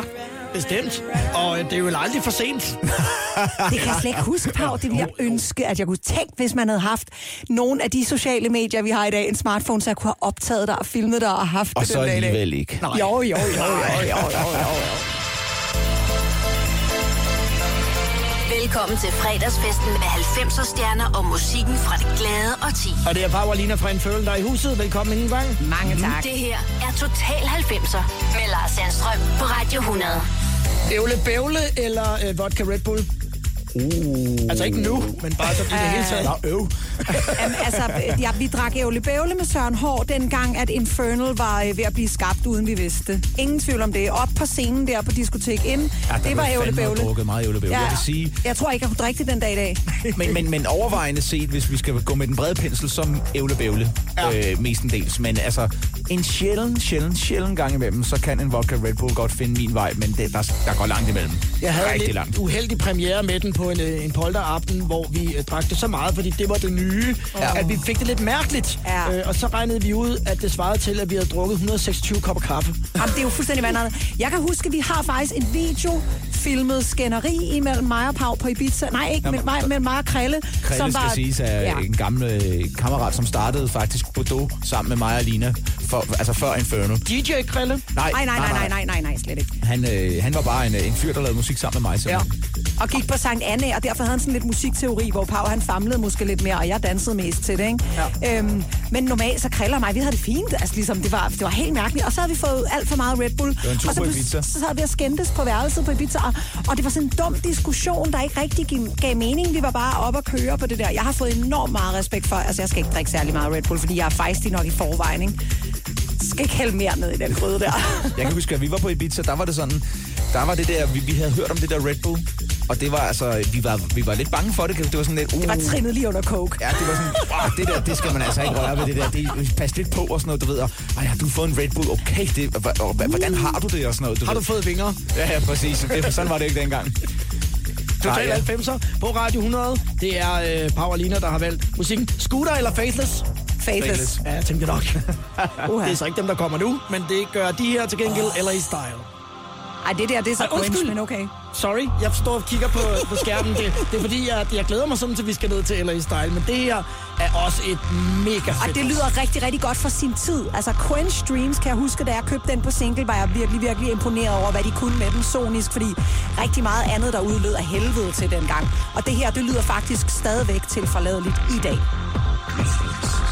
bestemt. Og øh, det er jo aldrig for sent. Det kan jeg slet ikke huske, Pau. Det ville jeg ønske, at jeg kunne tænke, hvis man havde haft nogle af de sociale medier, vi har i dag, en smartphone, så jeg kunne have optaget dig og filmet dig og haft Og det så den dag i dag. alligevel ikke. Jo, jo, jo, jo, jo, jo, jo, jo. Velkommen til fredagsfesten med 90'er stjerner og musikken fra det glade og 10. Og det er bare Lina fra en følge, der er i huset. Velkommen inden gang. Mange tak. Det her er Total 90'er med Lars Sandstrøm på Radio 100. Ævle bævle eller øh, vodka Red Bull? Uh. Altså ikke nu, men bare sådan i det hele taget. Nå, øv. Jamen, altså, ja, vi drak ævle bævle med Søren Hård dengang, at Infernal var øh, ved at blive skabt, uden vi vidste. Ingen tvivl om det. Op på scenen der på Diskotek Ind, Ja, det var ævle bævle. drukket meget ævlebævle. Jeg vil sige, jeg tror ikke, jeg kunne drikke det den dag i dag. men, men, men overvejende set, hvis vi skal gå med den brede pensel, som ævlebævle ja. øh, mestendels. Men altså, en sjælden, sjælden, sjælden gang imellem, så kan en vodka Red Bull godt finde min vej, men det, der, der går langt imellem. Jeg havde en Rigtig lidt langt. uheldig premiere med den på en, øh, en polteraften, hvor vi øh, drak det så meget, fordi det var det nye, ja. at vi fik det lidt mærkeligt. Ja. Øh, og så regnede vi ud, at det svarede til, at vi havde drukket 126 kopper kaffe. Jamen, det er jo fuldstændig vandet. Jeg kan huske, at vi har faktisk en video filmet skænderi imellem mig og Pau på Ibiza. Nej, ikke Nå, mellem men- mig, mellem mig og Krille. Krille skal siges er ja. ja. en gammel øh, kammerat, som startede faktisk Bordeaux sammen med mig og Lina, for, altså før Inferno. DJ Krille. Nej, nej, nej, nej, nej, nej, nej, slet ikke. Han, øh, han var bare en, øh, en fyr, der lavede musik sammen med mig. Ja. simpelthen. Og gik på Sankt Anne, og derfor havde han sådan lidt musikteori, hvor Pau han famlede måske lidt mere, og jeg dansede mest til det, ikke? Ja. Øhm, men normalt så kriller mig, vi havde det fint, altså ligesom, det var, det var helt mærkeligt. Og så havde vi fået alt for meget Red Bull. var en tur og så, på Ibiza. så sad vi og skændtes på værelset på Ibiza, og, og det var sådan en dum diskussion, der ikke rigtig gav, gav mening. Vi var bare op og køre på det der. Jeg har fået enormt meget respekt for, altså jeg skal ikke drikke særlig meget Red Bull, fordi jeg er fejstig nok i forvejen, ikke? Skal ikke hælde mere ned i den gryde der. Jeg kan huske, at vi var på Ibiza, der var det sådan, der var det der, vi, vi havde hørt om det der Red Bull, og det var altså, vi var, vi var lidt bange for det, det var sådan lidt, uh, Det var trinnet lige under coke. Ja, det var sådan, wow, det der, det skal man altså ikke røre ved det der. Det, pas lidt på og sådan noget, du ved. Og, ej, har du fået en Red Bull? Okay, det, og, og, hvordan har du det og sådan noget? Du Har ved. du fået vinger? Ja, ja, præcis. Det, sådan var det ikke dengang. Total ja. 90'er på Radio 100. Det er øh, Paulina, der har valgt musikken. Scooter eller Faithless? Faithless. Ja, jeg tænkte nok. Det er så ikke dem, der kommer nu, men det gør de her til gengæld LA Style. Ej, det der, det er så Ej, undskyld. cringe, men okay. Sorry, jeg står og kigger på, på skærmen. Det, det er fordi, jeg, jeg glæder mig sådan, til vi skal ned til LA Style. Men det her er også et mega fedt. Og det lyder rigtig, rigtig godt for sin tid. Altså, Quench Dreams, kan jeg huske, da jeg købte den på single, var jeg virkelig, virkelig imponeret over, hvad de kunne med den sonisk, fordi rigtig meget andet derude lød af helvede til dengang. Og det her, det lyder faktisk stadigvæk til forladeligt i dag. 90'er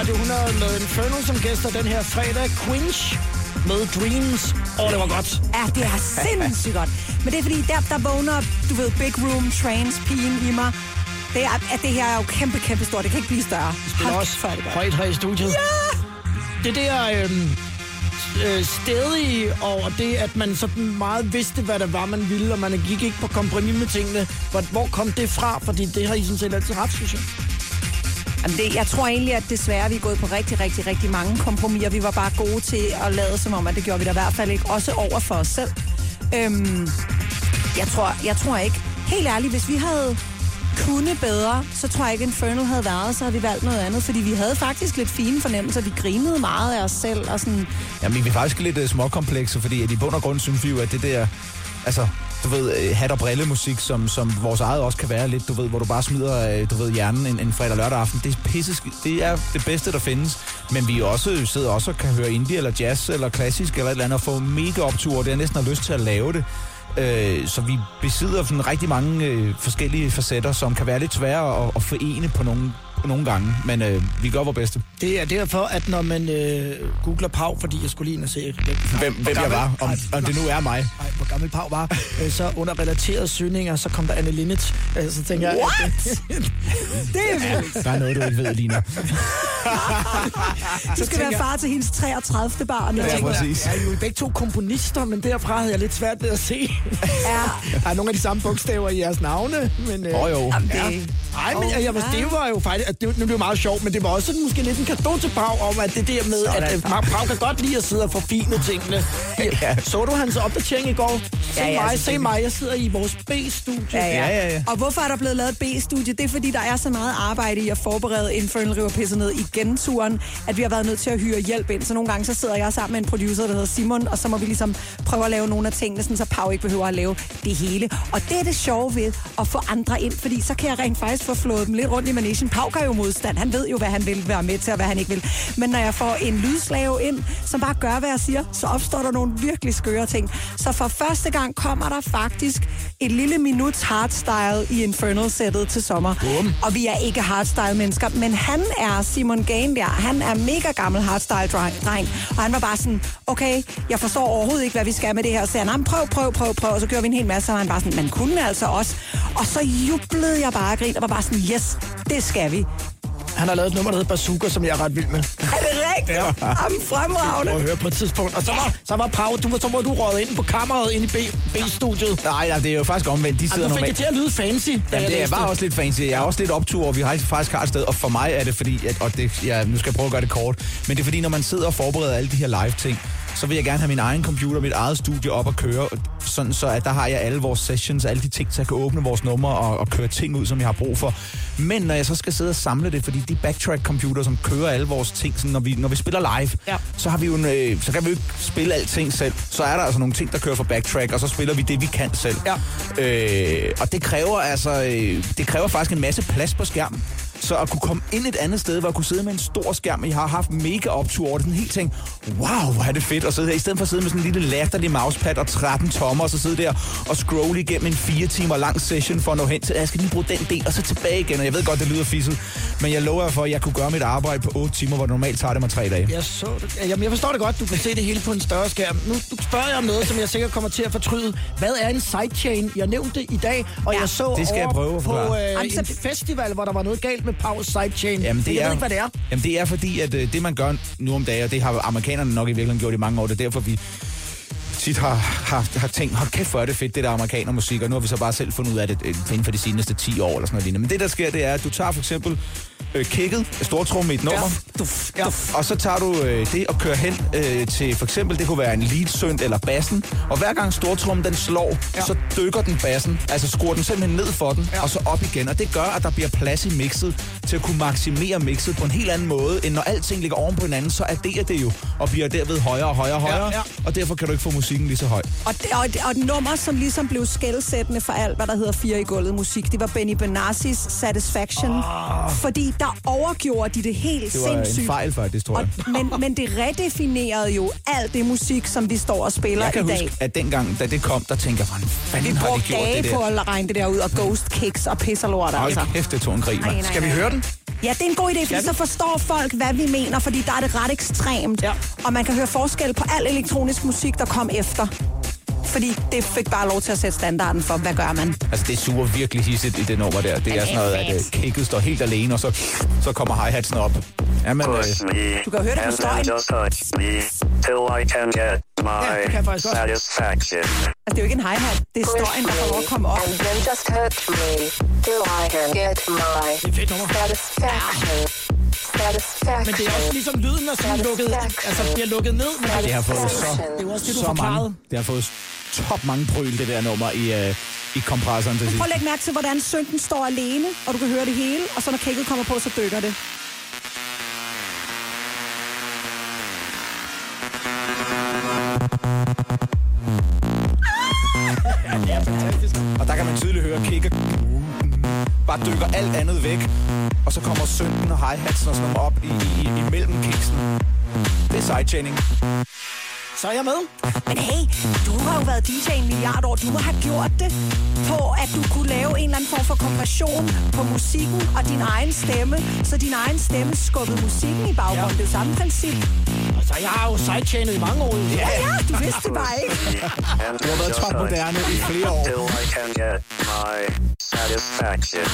Radio 100 med Inferno som gæster den her fredag. Quinch med Dreams. Åh, oh, det var godt. Ja, det er sindssygt godt. Men det er fordi, der, der vågner, du ved, Big Room Trains pigen i mig. Det er, at det her er jo kæmpe, kæmpe stort. Det kan ikke blive større. Spiller Hold også det højt her i studiet. Ja! Det der øhm, øh, stedige over det, at man sådan meget vidste, hvad det var, man ville, og man gik ikke på kompromis med tingene. Hvor, hvor kom det fra? Fordi det har I sådan set altid haft, synes jeg. Jamen det, jeg tror egentlig, at desværre vi er gået på rigtig, rigtig, rigtig mange kompromiser. Vi var bare gode til at lade som om, at det gjorde vi da i hvert fald ikke. Også over for os selv. Øhm, jeg, tror, jeg tror ikke. Helt ærligt, hvis vi havde kunne bedre, så tror jeg ikke, Infernal havde været, så havde vi valgt noget andet. Fordi vi havde faktisk lidt fine fornemmelser. Vi grinede meget af os selv. Og sådan, Jamen, vi er faktisk lidt uh, småkomplekse, fordi at i bund og grund synes vi jo, at det der, altså, du ved, øh, hat- og brillemusik, som, som vores eget også kan være lidt, du ved, hvor du bare smider, øh, du ved, hjernen en, en fredag lørdag aften. Det er pisse, det er det bedste, der findes. Men vi også øh, sidder også og kan høre indie eller jazz eller klassisk eller et eller andet og få mega optur, det er næsten har lyst til at lave det. Øh, så vi besidder sådan rigtig mange øh, forskellige facetter, som kan være lidt svære at, at forene på nogle, nogle gange. Men øh, vi gør vores bedste. Det er derfor, at når man øh, googler Pau, fordi jeg skulle lige ind og se, hvem, Hvem, hvem jeg var, om, om det nu er mig. Nej, hvor gammel Pau var, øh, så under relaterede søgninger, så kom der Anne Linnet. Øh, så tænker jeg... What? det er vildt. Der er noget, du ikke ved, Lina. Du skal være far til hendes 33. barn. Ja, Ja, præcis. Jeg er jo begge to komponister, men derfra havde jeg lidt svært ved at se. ja. Der er nogle af de samme bogstaver i jeres navne, men... Øh, Åh oh, jo. Jamen, det, Nej, men Åh, jeg, ja. det var jo faktisk... at Det, nu er det jo meget sjovt, men det var også sådan, måske lidt en kado til Pau om, at det der med, Sådan. at Pau kan godt lide at sidde og forfine tingene. Ja. Så du hans opdatering i går? Se Ja, ja, mig, se mig, jeg sidder i vores B-studie. Ja, Ja, ja, ja. Og hvorfor er der blevet lavet et B-studie? Det er, fordi der er så meget arbejde i at forberede Infernal River Pisser ned i genturen, at vi har været nødt til at hyre hjælp ind. Så nogle gange så sidder jeg sammen med en producer, der hedder Simon, og så må vi ligesom prøve at lave nogle af tingene, sådan, så Pau ikke behøver at lave det hele. Og det er det sjove ved at få andre ind, fordi så kan jeg rent faktisk få flået dem lidt rundt i managen. Pau gør jo modstand. Han ved jo, hvad han vil være med til, og hvad han ikke vil. Men når jeg får en lydslave ind, som bare gør, hvad jeg siger, så opstår der nogle virkelig skøre ting. Så for første gang kommer der faktisk et lille minuts hardstyle i Infernal-sættet til sommer. Boom. Og vi er ikke hardstyle-mennesker, men han er Simon der. Han er mega gammel hardstyle-dreng. Og han var bare sådan, okay, jeg forstår overhovedet ikke, hvad vi skal med det her. Så "Nå, men prøv, prøv, prøv, prøv. Og så gjorde vi en hel masse, og han var sådan, man kunne altså også. Og så jublede jeg bare og grin, og var bare sådan, yes, det skal vi. Han har lavet et nummer, der hedder Bazooka, som jeg er ret vild med. Er det rigtigt? Ja. Jamen, fremragende. Prøv at høre på et tidspunkt. Og så var, så var Pau, du, så var du røget ind på kammeret ind i B- B-studiet. Nej, nej, det er jo faktisk omvendt. De sidder Altså, du fik normalt... det til at lyde fancy, Jamen, det er bare også lidt fancy. Jeg er også lidt optur, og vi har faktisk har et sted. Og for mig er det fordi, at, og det, ja, nu skal jeg prøve at gøre det kort, men det er fordi, når man sidder og forbereder alle de her live-ting, så vil jeg gerne have min egen computer, mit eget studie op og køre, sådan så at der har jeg alle vores sessions, alle de ting, så jeg kan åbne vores numre og, og køre ting ud, som jeg har brug for. Men når jeg så skal sidde og samle det, fordi de backtrack-computer, som kører alle vores ting, sådan, når, vi, når vi spiller live, Ja. så, har vi jo en, øh, så kan vi jo ikke spille alting selv. Så er der altså nogle ting, der kører for backtrack, og så spiller vi det, vi kan selv. Ja. Øh, og det kræver altså, øh, det kræver faktisk en masse plads på skærmen. Så at kunne komme ind et andet sted, hvor jeg kunne sidde med en stor skærm, jeg har haft mega optur over det, sådan helt ting, wow, hvor er det fedt at sidde her, i stedet for at sidde med sådan en lille latterlig mousepad og 13 tommer, og så sidde der og scrolle igennem en fire timer lang session for at nå hen til, at jeg skal lige bruge den del, og så tilbage igen, og jeg ved godt, det lyder fisset, men jeg lover jer for, at jeg kunne gøre mit arbejde på 8 timer, hvor det normalt tager det mig 3 dage. Jeg så det. Jamen, jeg forstår det godt. Du kan se det hele på en større skærm. Nu du spørger jeg om noget, som jeg sikkert kommer til at fortryde. Hvad er en sidechain? Jeg nævnte det i dag, og Ja, jeg så det skal jeg over prøve at på øh, Jamen, så- en festival, hvor der var noget galt med Paus sidechain. Jamen, det jeg er, ved ikke, hvad det er. Jamen, det er fordi, at øh, det man gør nu om dagen, og det har amerikanerne nok i virkeligheden gjort i mange år, det er derfor, vi tit har, har, har tænkt, hold kæft, hvor er det fedt, det der amerikanermusik, og nu har vi så bare selv fundet ud af det øh, inden for de seneste 10 år, eller sådan noget lignende. Men det, der sker, det er, at du tager for eksempel øh, kicket, stortrum i et nummer, Duf, ja. og så tager du øh, det og kører hen øh, til for eksempel, det kunne være en lead eller bassen, og hver gang stortrummen den slår, ja. så dykker den bassen, altså skruer den simpelthen ned for den, ja. og så op igen, og det gør, at der bliver plads i mixet til at kunne maksimere mixet på en helt anden måde, end når alting ligger oven på hinanden, så adderer det jo, og bliver derved højere og højere og højere, ja. og derfor kan du ikke få musikken lige så høj. Og, det, og, og et nummer, som ligesom blev skældsættende for alt, hvad der hedder fire i gulvet musik, det var Benny Benassis Satisfaction. Oh. Fordi der overgjorde de det helt Det var sindssygt. en fejl faktisk, tror Og, jeg. men, men det redefinerede jo alt det musik, som vi står og spiller Jeg kan i dag. huske, at dengang, da det kom, der tænker jeg, hvordan fanden har de gjort det på der? at regne det der ud, og ghost kicks og pis og lort, Hold altså. kæft, det tog en Skal vi høre den? Ja, det er en god idé, fordi så forstår folk, hvad vi mener, fordi der er det ret ekstremt. Ja. Og man kan høre forskel på al elektronisk musik, der kom efter. Fordi det fik bare lov til at sætte standarden for, hvad gør man. Altså, det suger virkelig hissigt i det nummer der. Det er sådan noget, at uh, kicket står helt alene, og så, så kommer hi-hatsen op. Jamen, øh, Push me, Du kan høre det på støjen. till I can get my Ja, det kan jeg faktisk godt. satisfaction. Altså, det er jo ikke en hi-hat. Det er støjen, der får lov at komme op. And then just touch me till I can get my satisfaction. Men det er også ligesom lyden er sådan lukket, altså bliver lukket ned. Men det har fået så, det er også det, du så forklarede. mange, det har fået top mange bryl, det der nummer i, uh, i kompressoren til sidst. Prøv at lægge mærke til, hvordan synken står alene, og du kan høre det hele, og så når kicket kommer på, så dykker det. Og der kan man tydeligt høre kicker bare dykker alt andet væk. Og så kommer synken og hi-hatsen og sådan noget op i, i, imellem kicksen. Det er sidechaining. Så er jeg med. Men hey, du har jo været DJ i en milliard år. Du må have gjort det på, at du kunne lave en eller anden form for kompression på musikken og din egen stemme, så din egen stemme skubbede musikken i baggrunden. Det er jo samme princip. Altså, jeg har jo sidechainet i mange år. Ja, ja, du vidste det bare ikke. Du har været just top touch moderne i flere år. I can get my satisfaction.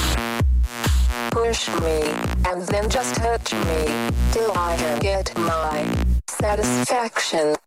Push me, and then just touch me till I can get my satisfaction.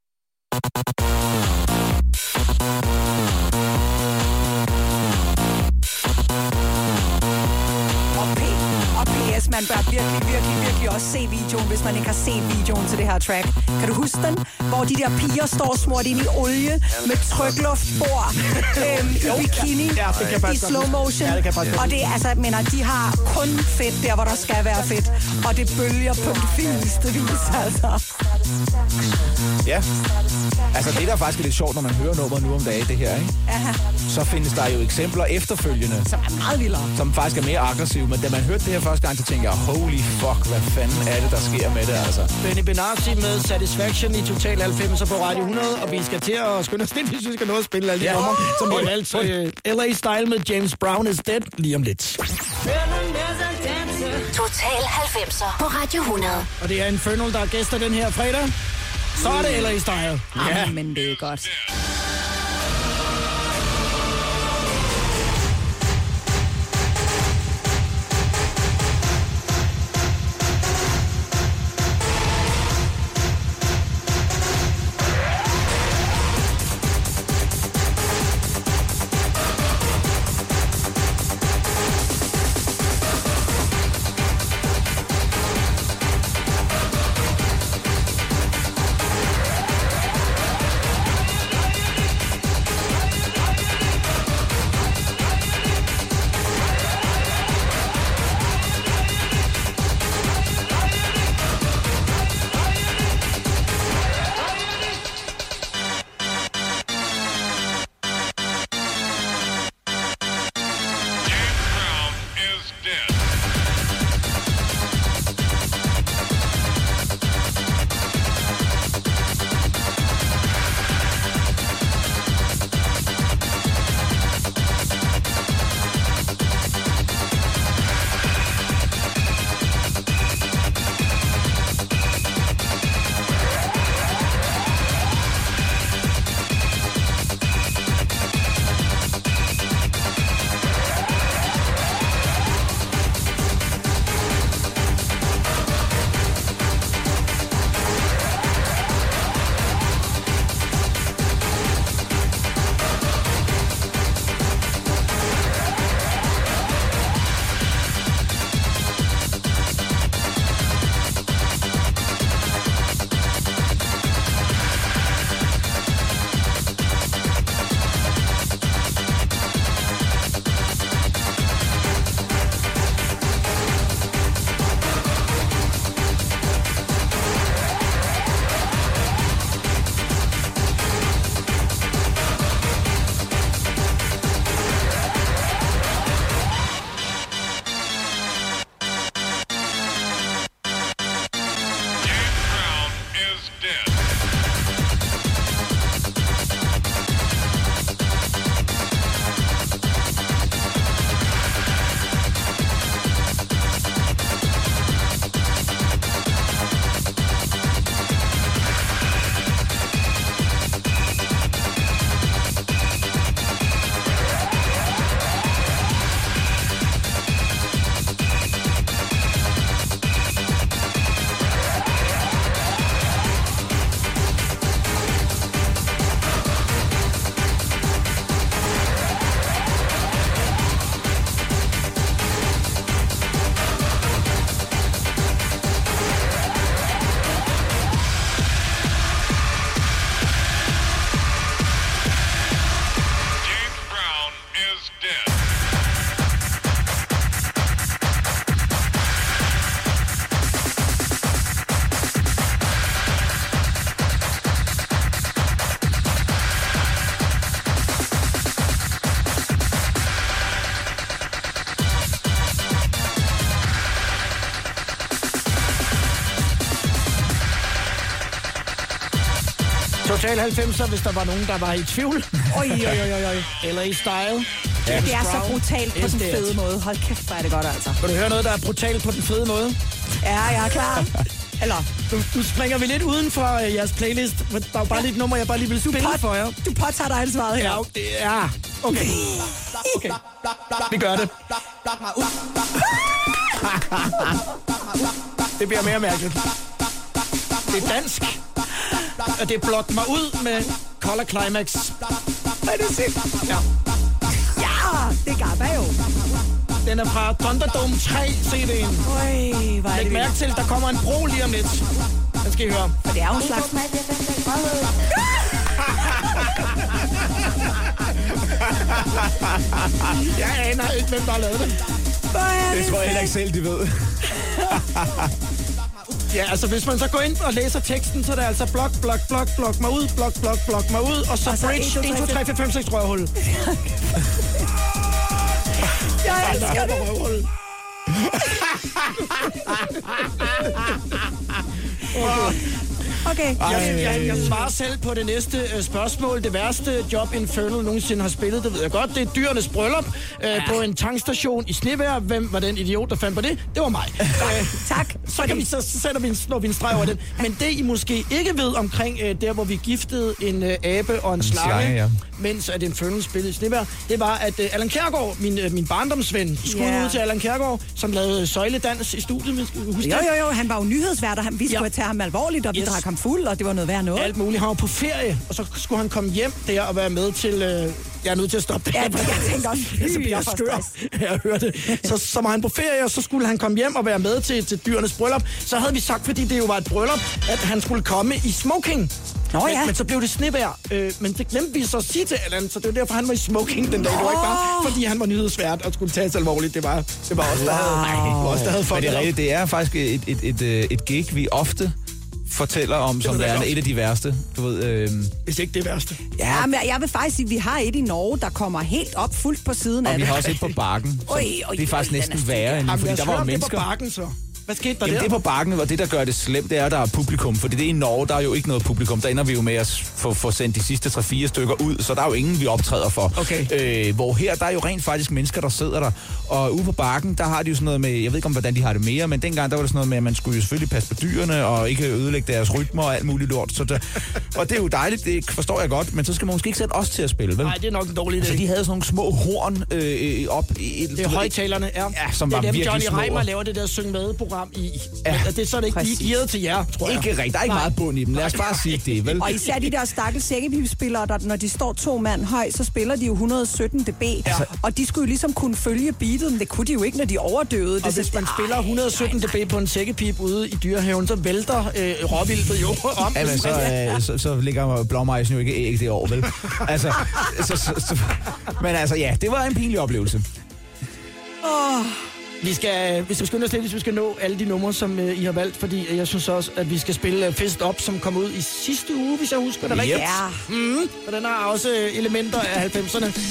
Thank you. PS, man bør virkelig, virkelig, virkelig også se videoen, hvis man ikke har set videoen til det her track. Kan du huske den? Hvor de der piger står smurt ind i olie med trykluftbord øhm, i bikini Ja, det kan jeg i slow motion. Ja, det kan og det er altså, mener, de har kun fedt der, hvor der skal være fedt. Og det bølger på den fineste vis, altså. Ja. Altså, det der faktisk er lidt sjovt, når man hører nummeret nu om dagen, det her, ikke? Aha, så findes der jo eksempler efterfølgende, som er meget vildere. som faktisk er mere aggressive. Men da man hørte det her første gang, så tænkte jeg, holy fuck, hvad fanden er det, der sker med det, altså? Benny Benassi med Satisfaction i Total 90 på Radio 100, og vi skal til at skynde os lidt, hvis vi skal nå at spille alle de Ja. numre, som vi har valgt. Uh, LA Style med James Brown is Dead lige om lidt. Total 90'er på Radio 100. Og det er Infernal, der er gæster den her fredag. Så er det LA Style. Ja. Men det er godt. Total 90'er, hvis der var nogen, der var i tvivl. Oj, oj, oj, oj. Eller i style. Ja. Det er så brutalt på den fede måde. Hold kæft, hvor er det godt, altså. Vil du høre noget, der er brutalt på den fede måde? Ja, jeg er klar. Eller, Nu, nu springer vi lidt uden for uh, jeres playlist. Der er jo bare lidt nummer, jeg bare lige vil spille pot- for jer. du påtager dig ansvaret her. Ja, okay. Ja, okay. okay. Vi gør det. Det bliver mere mærkeligt. Det er dansk. Og det er Blok mig ud med Color Climax. Er det sindssygt? Ja. Ja, det Gabba jo. Den er fra Thunderdome 3 CD'en. Øj, hvor er Læg det mærke til, der kommer en bro lige om lidt. Den skal I høre. For det er jo en slags... Jeg aner ikke, hvem der har lavet det. Det tror jeg heller ikke selv, de ved. Ja, altså hvis man så går ind og læser teksten, så er det altså blok, blok, blok, blok mig ud, blok, blok, blok mig ud, og så Og så bridge 1, 2, 3, 4, 5, 6 røvhul. Jeg elsker det. røvhul. Okay. Jeg, jeg, jeg svarer selv på det næste øh, spørgsmål. Det værste job Infernal nogensinde har spillet, det ved jeg godt. Det er dyrenes bryllup øh, ja. på en tankstation i Snevær. Hvem var den idiot, der fandt på det? Det var mig. Øh, Tak. så, kan vi, så, så sætter vi en, slår vi en streg over den. Men det, I måske ikke ved omkring øh, der, hvor vi giftede en øh, abe og en, slange, slange, ja. mens at Infernal spillede i Snevær, det var, at øh, Allan Kjærgaard, min, øh, min barndomsven, skulle Ja. ud til Allan Kjærgaard, som lavede søjledans i studiet. hvis du kan huske Jo, jo, jo, han var jo nyhedsvært, og han, vi skulle Ja. tage ham alvorligt, og vi Yes. drak ham fuld, og det var noget værd noget. alt muligt. Han var på ferie, og så skulle han komme hjem der og være med til... Øh, jeg er nødt til at stoppe det. Ja, det- jeg tænkte også, så bliver jeg skør. stress. Jeg hører det. Så, så var han på ferie, og så skulle han komme hjem og være med til, til dyrenes bryllup. Så havde vi sagt, fordi det jo var et bryllup, at han skulle komme i smoking. Nå ja. Men, men så blev det snevejr. Øh, men det glemte vi så at sige til Allan, så det var derfor, han var i smoking den dag. Det var ikke bare, fordi han var nyhedsvært og skulle tages alvorligt. Det var, det var os, der havde, nej, det var os, der havde Men fucket det er rigtigt, det er faktisk et, et, et, et, et gig, vi ofte fortæller om, som værende et af de værste. Du ved, øh, Hvis ikke det værste. Ja, men jeg vil faktisk sige, at vi har et i Norge, der kommer helt op fuldt på siden af og vi det. har også et på bakken. Oj, oj, det er faktisk oj, næsten er værre, end fordi der var jo det på mennesker. bakken så. Hvad skete der Jamen, der? det på bakken, og det, der gør det slemt, det er, at der er publikum. Fordi det er i Norge, der er jo ikke noget publikum. Der ender vi jo med at få, få sendt de sidste 3-4 stykker ud, så der er jo ingen, vi optræder for. Okay. Øh, hvor her, der er jo rent faktisk mennesker, der sidder der. Og ude på bakken, der har de jo sådan noget med, jeg ved ikke om, hvordan de har det mere, men dengang, der var det sådan noget med, at man skulle jo selvfølgelig passe på dyrene, og ikke ødelægge deres rytmer og alt muligt lort. Så der, og det er jo dejligt, det forstår jeg godt, men så skal man måske ikke sætte os til at spille, vel? Nej, det er nok en dårlig idé. Altså, de havde sådan nogle små horn øh, op i... Det er højtalerne, ja. Ja, som det er var dem, virkelig Johnny små. Reimer laver det der syng med-program i. Ja. Ja. Det er så det ikke lige Præcis. gearet til jer, tror jeg. Ikke rigtigt, der er ikke meget bund i dem. Lad os bare sige det, vel? Og især de der stakkels sækkepipespillere, der, når de står to mand høj, så spiller de jo 117 dB. Altså, og de skulle jo ligesom kunne følge beatet, men det kunne de jo ikke, når de overdøvede det. Og hvis man spiller 117 dB på en sækkepip ude i dyrehaven, så vælter øh, råvildet jo om. Jamen, så, øh, så, så ligger blåmejsen jo ikke æg det år, vel? Altså, så, så, så, men altså, ja, det var en pinlig oplevelse. Vi skal, vi skal skynde os lidt, hvis vi skal nå alle de numre, som øh, I har valgt, fordi jeg synes også, at vi skal spille øh, Fist Up, som kom ud i sidste uge, hvis jeg husker det rigtigt. Yep. Ja, Mm, og den har også øh, elementer af 90'erne.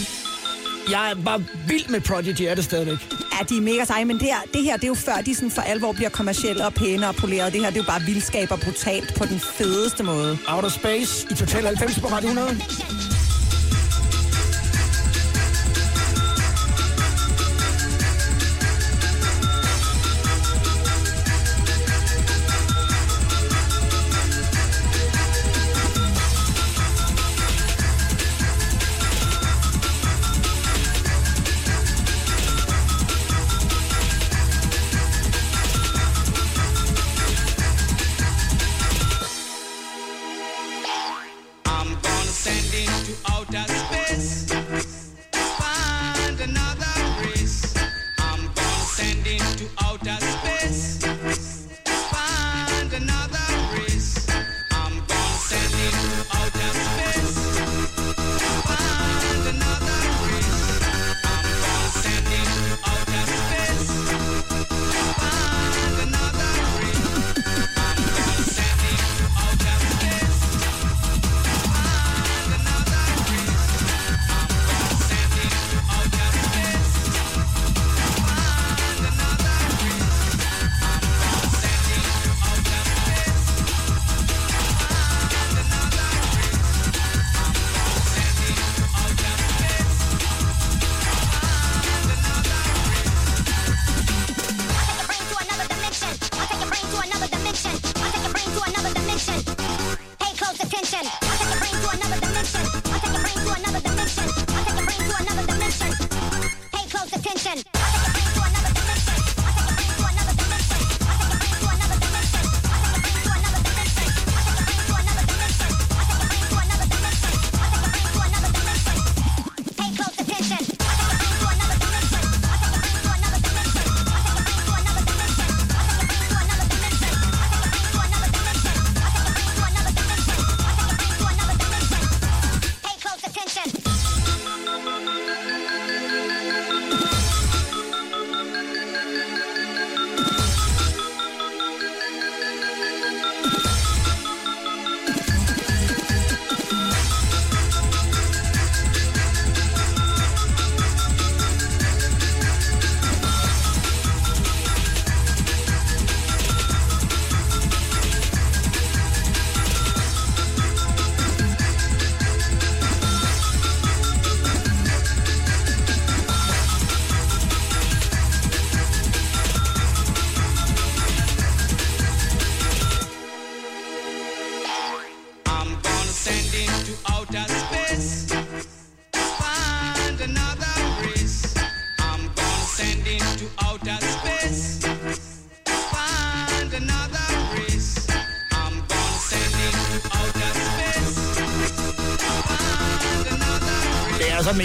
Jeg var vild med Prodigy, er det stadigvæk. ja, de er mega seje, men det her, det her, det er jo før, de sådan for alvor bliver kommercielle og pæne og polerede. Det her, det er jo bare vildskab og brutalt på den fedeste måde. Outer Space i Total 90 på Radio 100.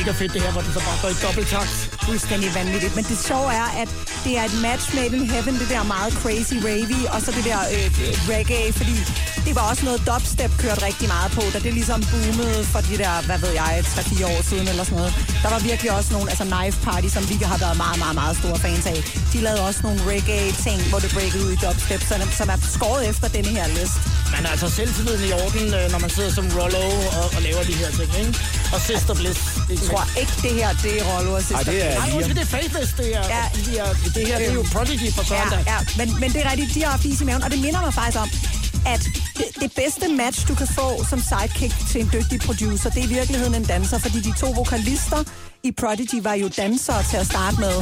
mega fedt det her, hvor den så bare går i dobbelttakt. Fuldstændig vanvittigt. Men det sjove er, at det er et match made in heaven, det der meget crazy ravey, og så det der øh, reggae, fordi det var også noget dubstep kørt rigtig meget på, da det ligesom boomede for de der, hvad ved jeg, 3-4 år siden eller sådan noget. Der var virkelig også nogle, altså Knife Party, som vi har været meget, meget, meget store fans af. De lavede også nogle reggae-ting, hvor det breakede ud i dubstep, som, som er skåret efter denne her liste. Men altså selvtilliden i orden, øh, når man sidder som Rollo og, og laver de her ting, ikke? Og Sister Bliss. Jeg tror ikke, det her, det er Rollo og Sister Ej, det er undskyld, det er Faithless, det er. Ja. De er det her, det er jo Prodigy Ja, søndag. ja. Men, men det er rigtigt, de har haft is i maven, og det minder mig faktisk om, at det, det bedste match, du kan få som sidekick til en dygtig producer, det er i virkeligheden en danser, fordi de to vokalister i Prodigy var jo dansere til at starte med.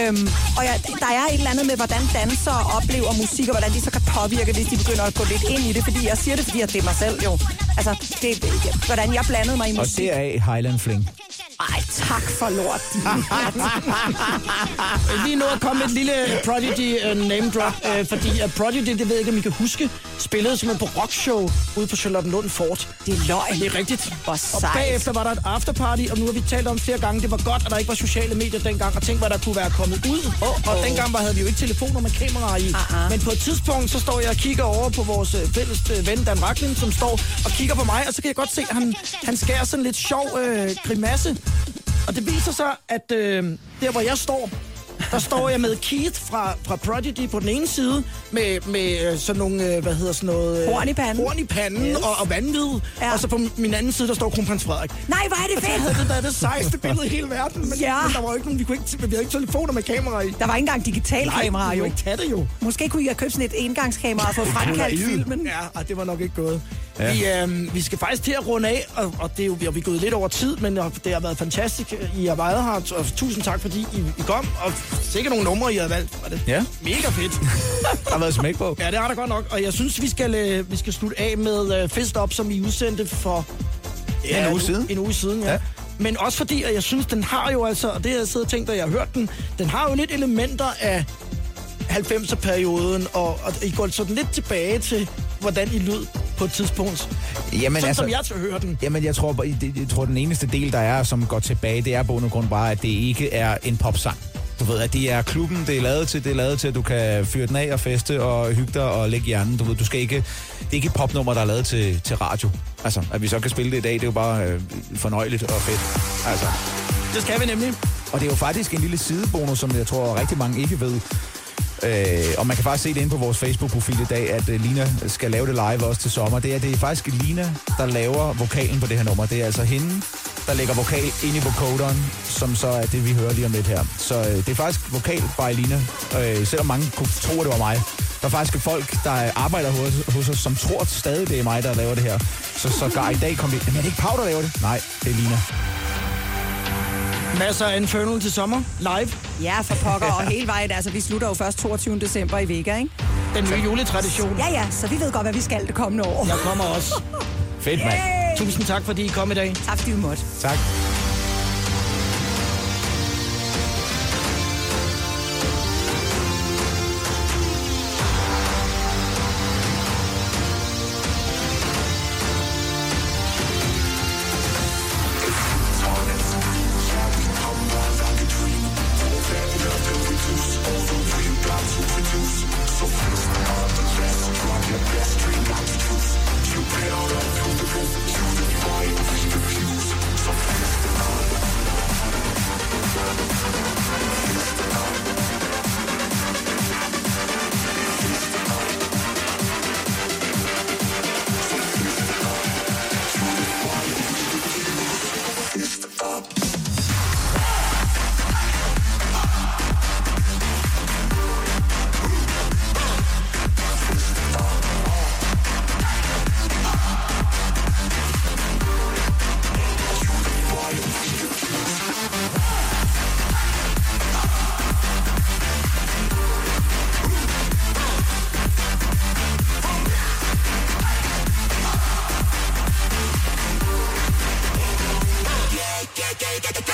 Øhm, og ja, der er et eller andet med, hvordan dansere oplever musik, og hvordan de så kan påvirke, hvis de begynder at gå lidt ind i det. Fordi jeg siger det, fordi at det er mig selv jo. Altså, det, hvordan jeg blandede mig i Og musik. det er Highland Fling. Ej, tak for lort. Lige nu er kommet et lille Prodigy uh, name drop, uh, fordi uh, Prodigy, det ved jeg ikke, om I kan huske, spillede simpelthen på rockshow ude på Charlottenlund Fort. Det er løgn. Det er rigtigt. Hvor Og sejt. bagefter var der et afterparty, og nu har vi talt om flere gange, det var godt, at der ikke var sociale medier dengang, og tænk, hvad der kunne være kommet ud. Oh, oh. Og dengang var, havde vi jo ikke telefoner med kameraer i. Uh-uh. Men på et tidspunkt, så står jeg og kigger over på vores øh, fælles øh, ven, Dan Racklin, som står og kigger på mig, og så kan jeg godt se, at han, han skærer sådan lidt sjov øh, grimasse. Og det viser sig, at øh, der, hvor jeg står, der står jeg med Keith fra, fra Prodigy på den ene side, med, med øh, sådan nogle, øh, hvad hedder sådan noget... øh, Horn i panden. Horn i panden Yes. og, og vanvid. Ja. Og så på min anden side, der står kronprins Frederik. Nej, hvor er det Og det fedt! havde det været det sejeste billede i hele verden. Men, Ja. men der var jo ikke nogen, vi, kunne ikke, vi havde ikke telefoner med kamera i. Der var ikke engang digital kamera jo. kunne ikke tage det jo. Måske kunne I have købt sådan et engangskamera og få fremkaldt filmen. Ja, og det var nok ikke gået. Ja. Vi, øh, vi skal faktisk til at runde af, og, og det er jo, vi har vi er gået lidt over tid, men det har været fantastisk. I har været her, og tusind tak, fordi I, I kom. Og sikkert nogle numre, I har valgt. Var det Ja. mega fedt. Der har været smæk på. ja, det har der godt nok. Og jeg synes, vi skal, øh, vi skal slutte af med øh, Fist Up, som I udsendte for... En uge siden. En uge siden, ja. Ja. ja. Men også fordi, at jeg synes, den har jo altså, og det har jeg siddet og tænkt, da jeg har hørt den, den har jo lidt elementer af 90'er-perioden, og, og I går sådan lidt tilbage til, hvordan I lød på et tidspunkt. Jamen, Sådan altså, som jeg til hører den. Jamen, jeg tror, det- jeg tror, den eneste del, der er, som går tilbage, det er på grund bare, at det ikke er en popsang. Du ved, at det er klubben, det er lavet til, det er lavet til, at du kan fyre den af og feste og hygge dig og lægge hjernen. Du ved, du skal ikke, det er ikke et popnummer, der er lavet til, til radio. Altså, at vi så kan spille det i dag, det er jo bare øh, fornøjeligt og fedt. Altså, Det skal vi nemlig. og det er jo faktisk en lille sidebonus, som jeg tror rigtig mange ikke ved. Øh, og man kan faktisk se det inde på vores Facebook-profil i dag, at øh, Lina skal lave det live også til sommer. Det er, det er faktisk Lina, der laver vokalen på det her nummer. Det er altså hende, der lægger vokal ind i vocoderen, som så er det, vi hører lige om lidt her. Så øh, det er faktisk vokal by Lina, øh, selvom mange kunne tro, at det var mig. Der er faktisk folk, der arbejder hos, hos os, som tror stadig, det er mig, der laver det her. Så, så gar i dag kom vi... Men er det ikke Pau, der laver det? Nej, det er Lina. Masser af Infernal til sommer, live. Ja, for pokker og hele vejen. Altså, vi slutter jo først 22. december i Vega, ikke? Den nye juletradition. Ja, ja, så vi ved godt, hvad vi skal det kommende år. Jeg kommer også. Fedt, mand. Tusind tak, fordi I kom i dag. Tak fordi vi måtte. Tak.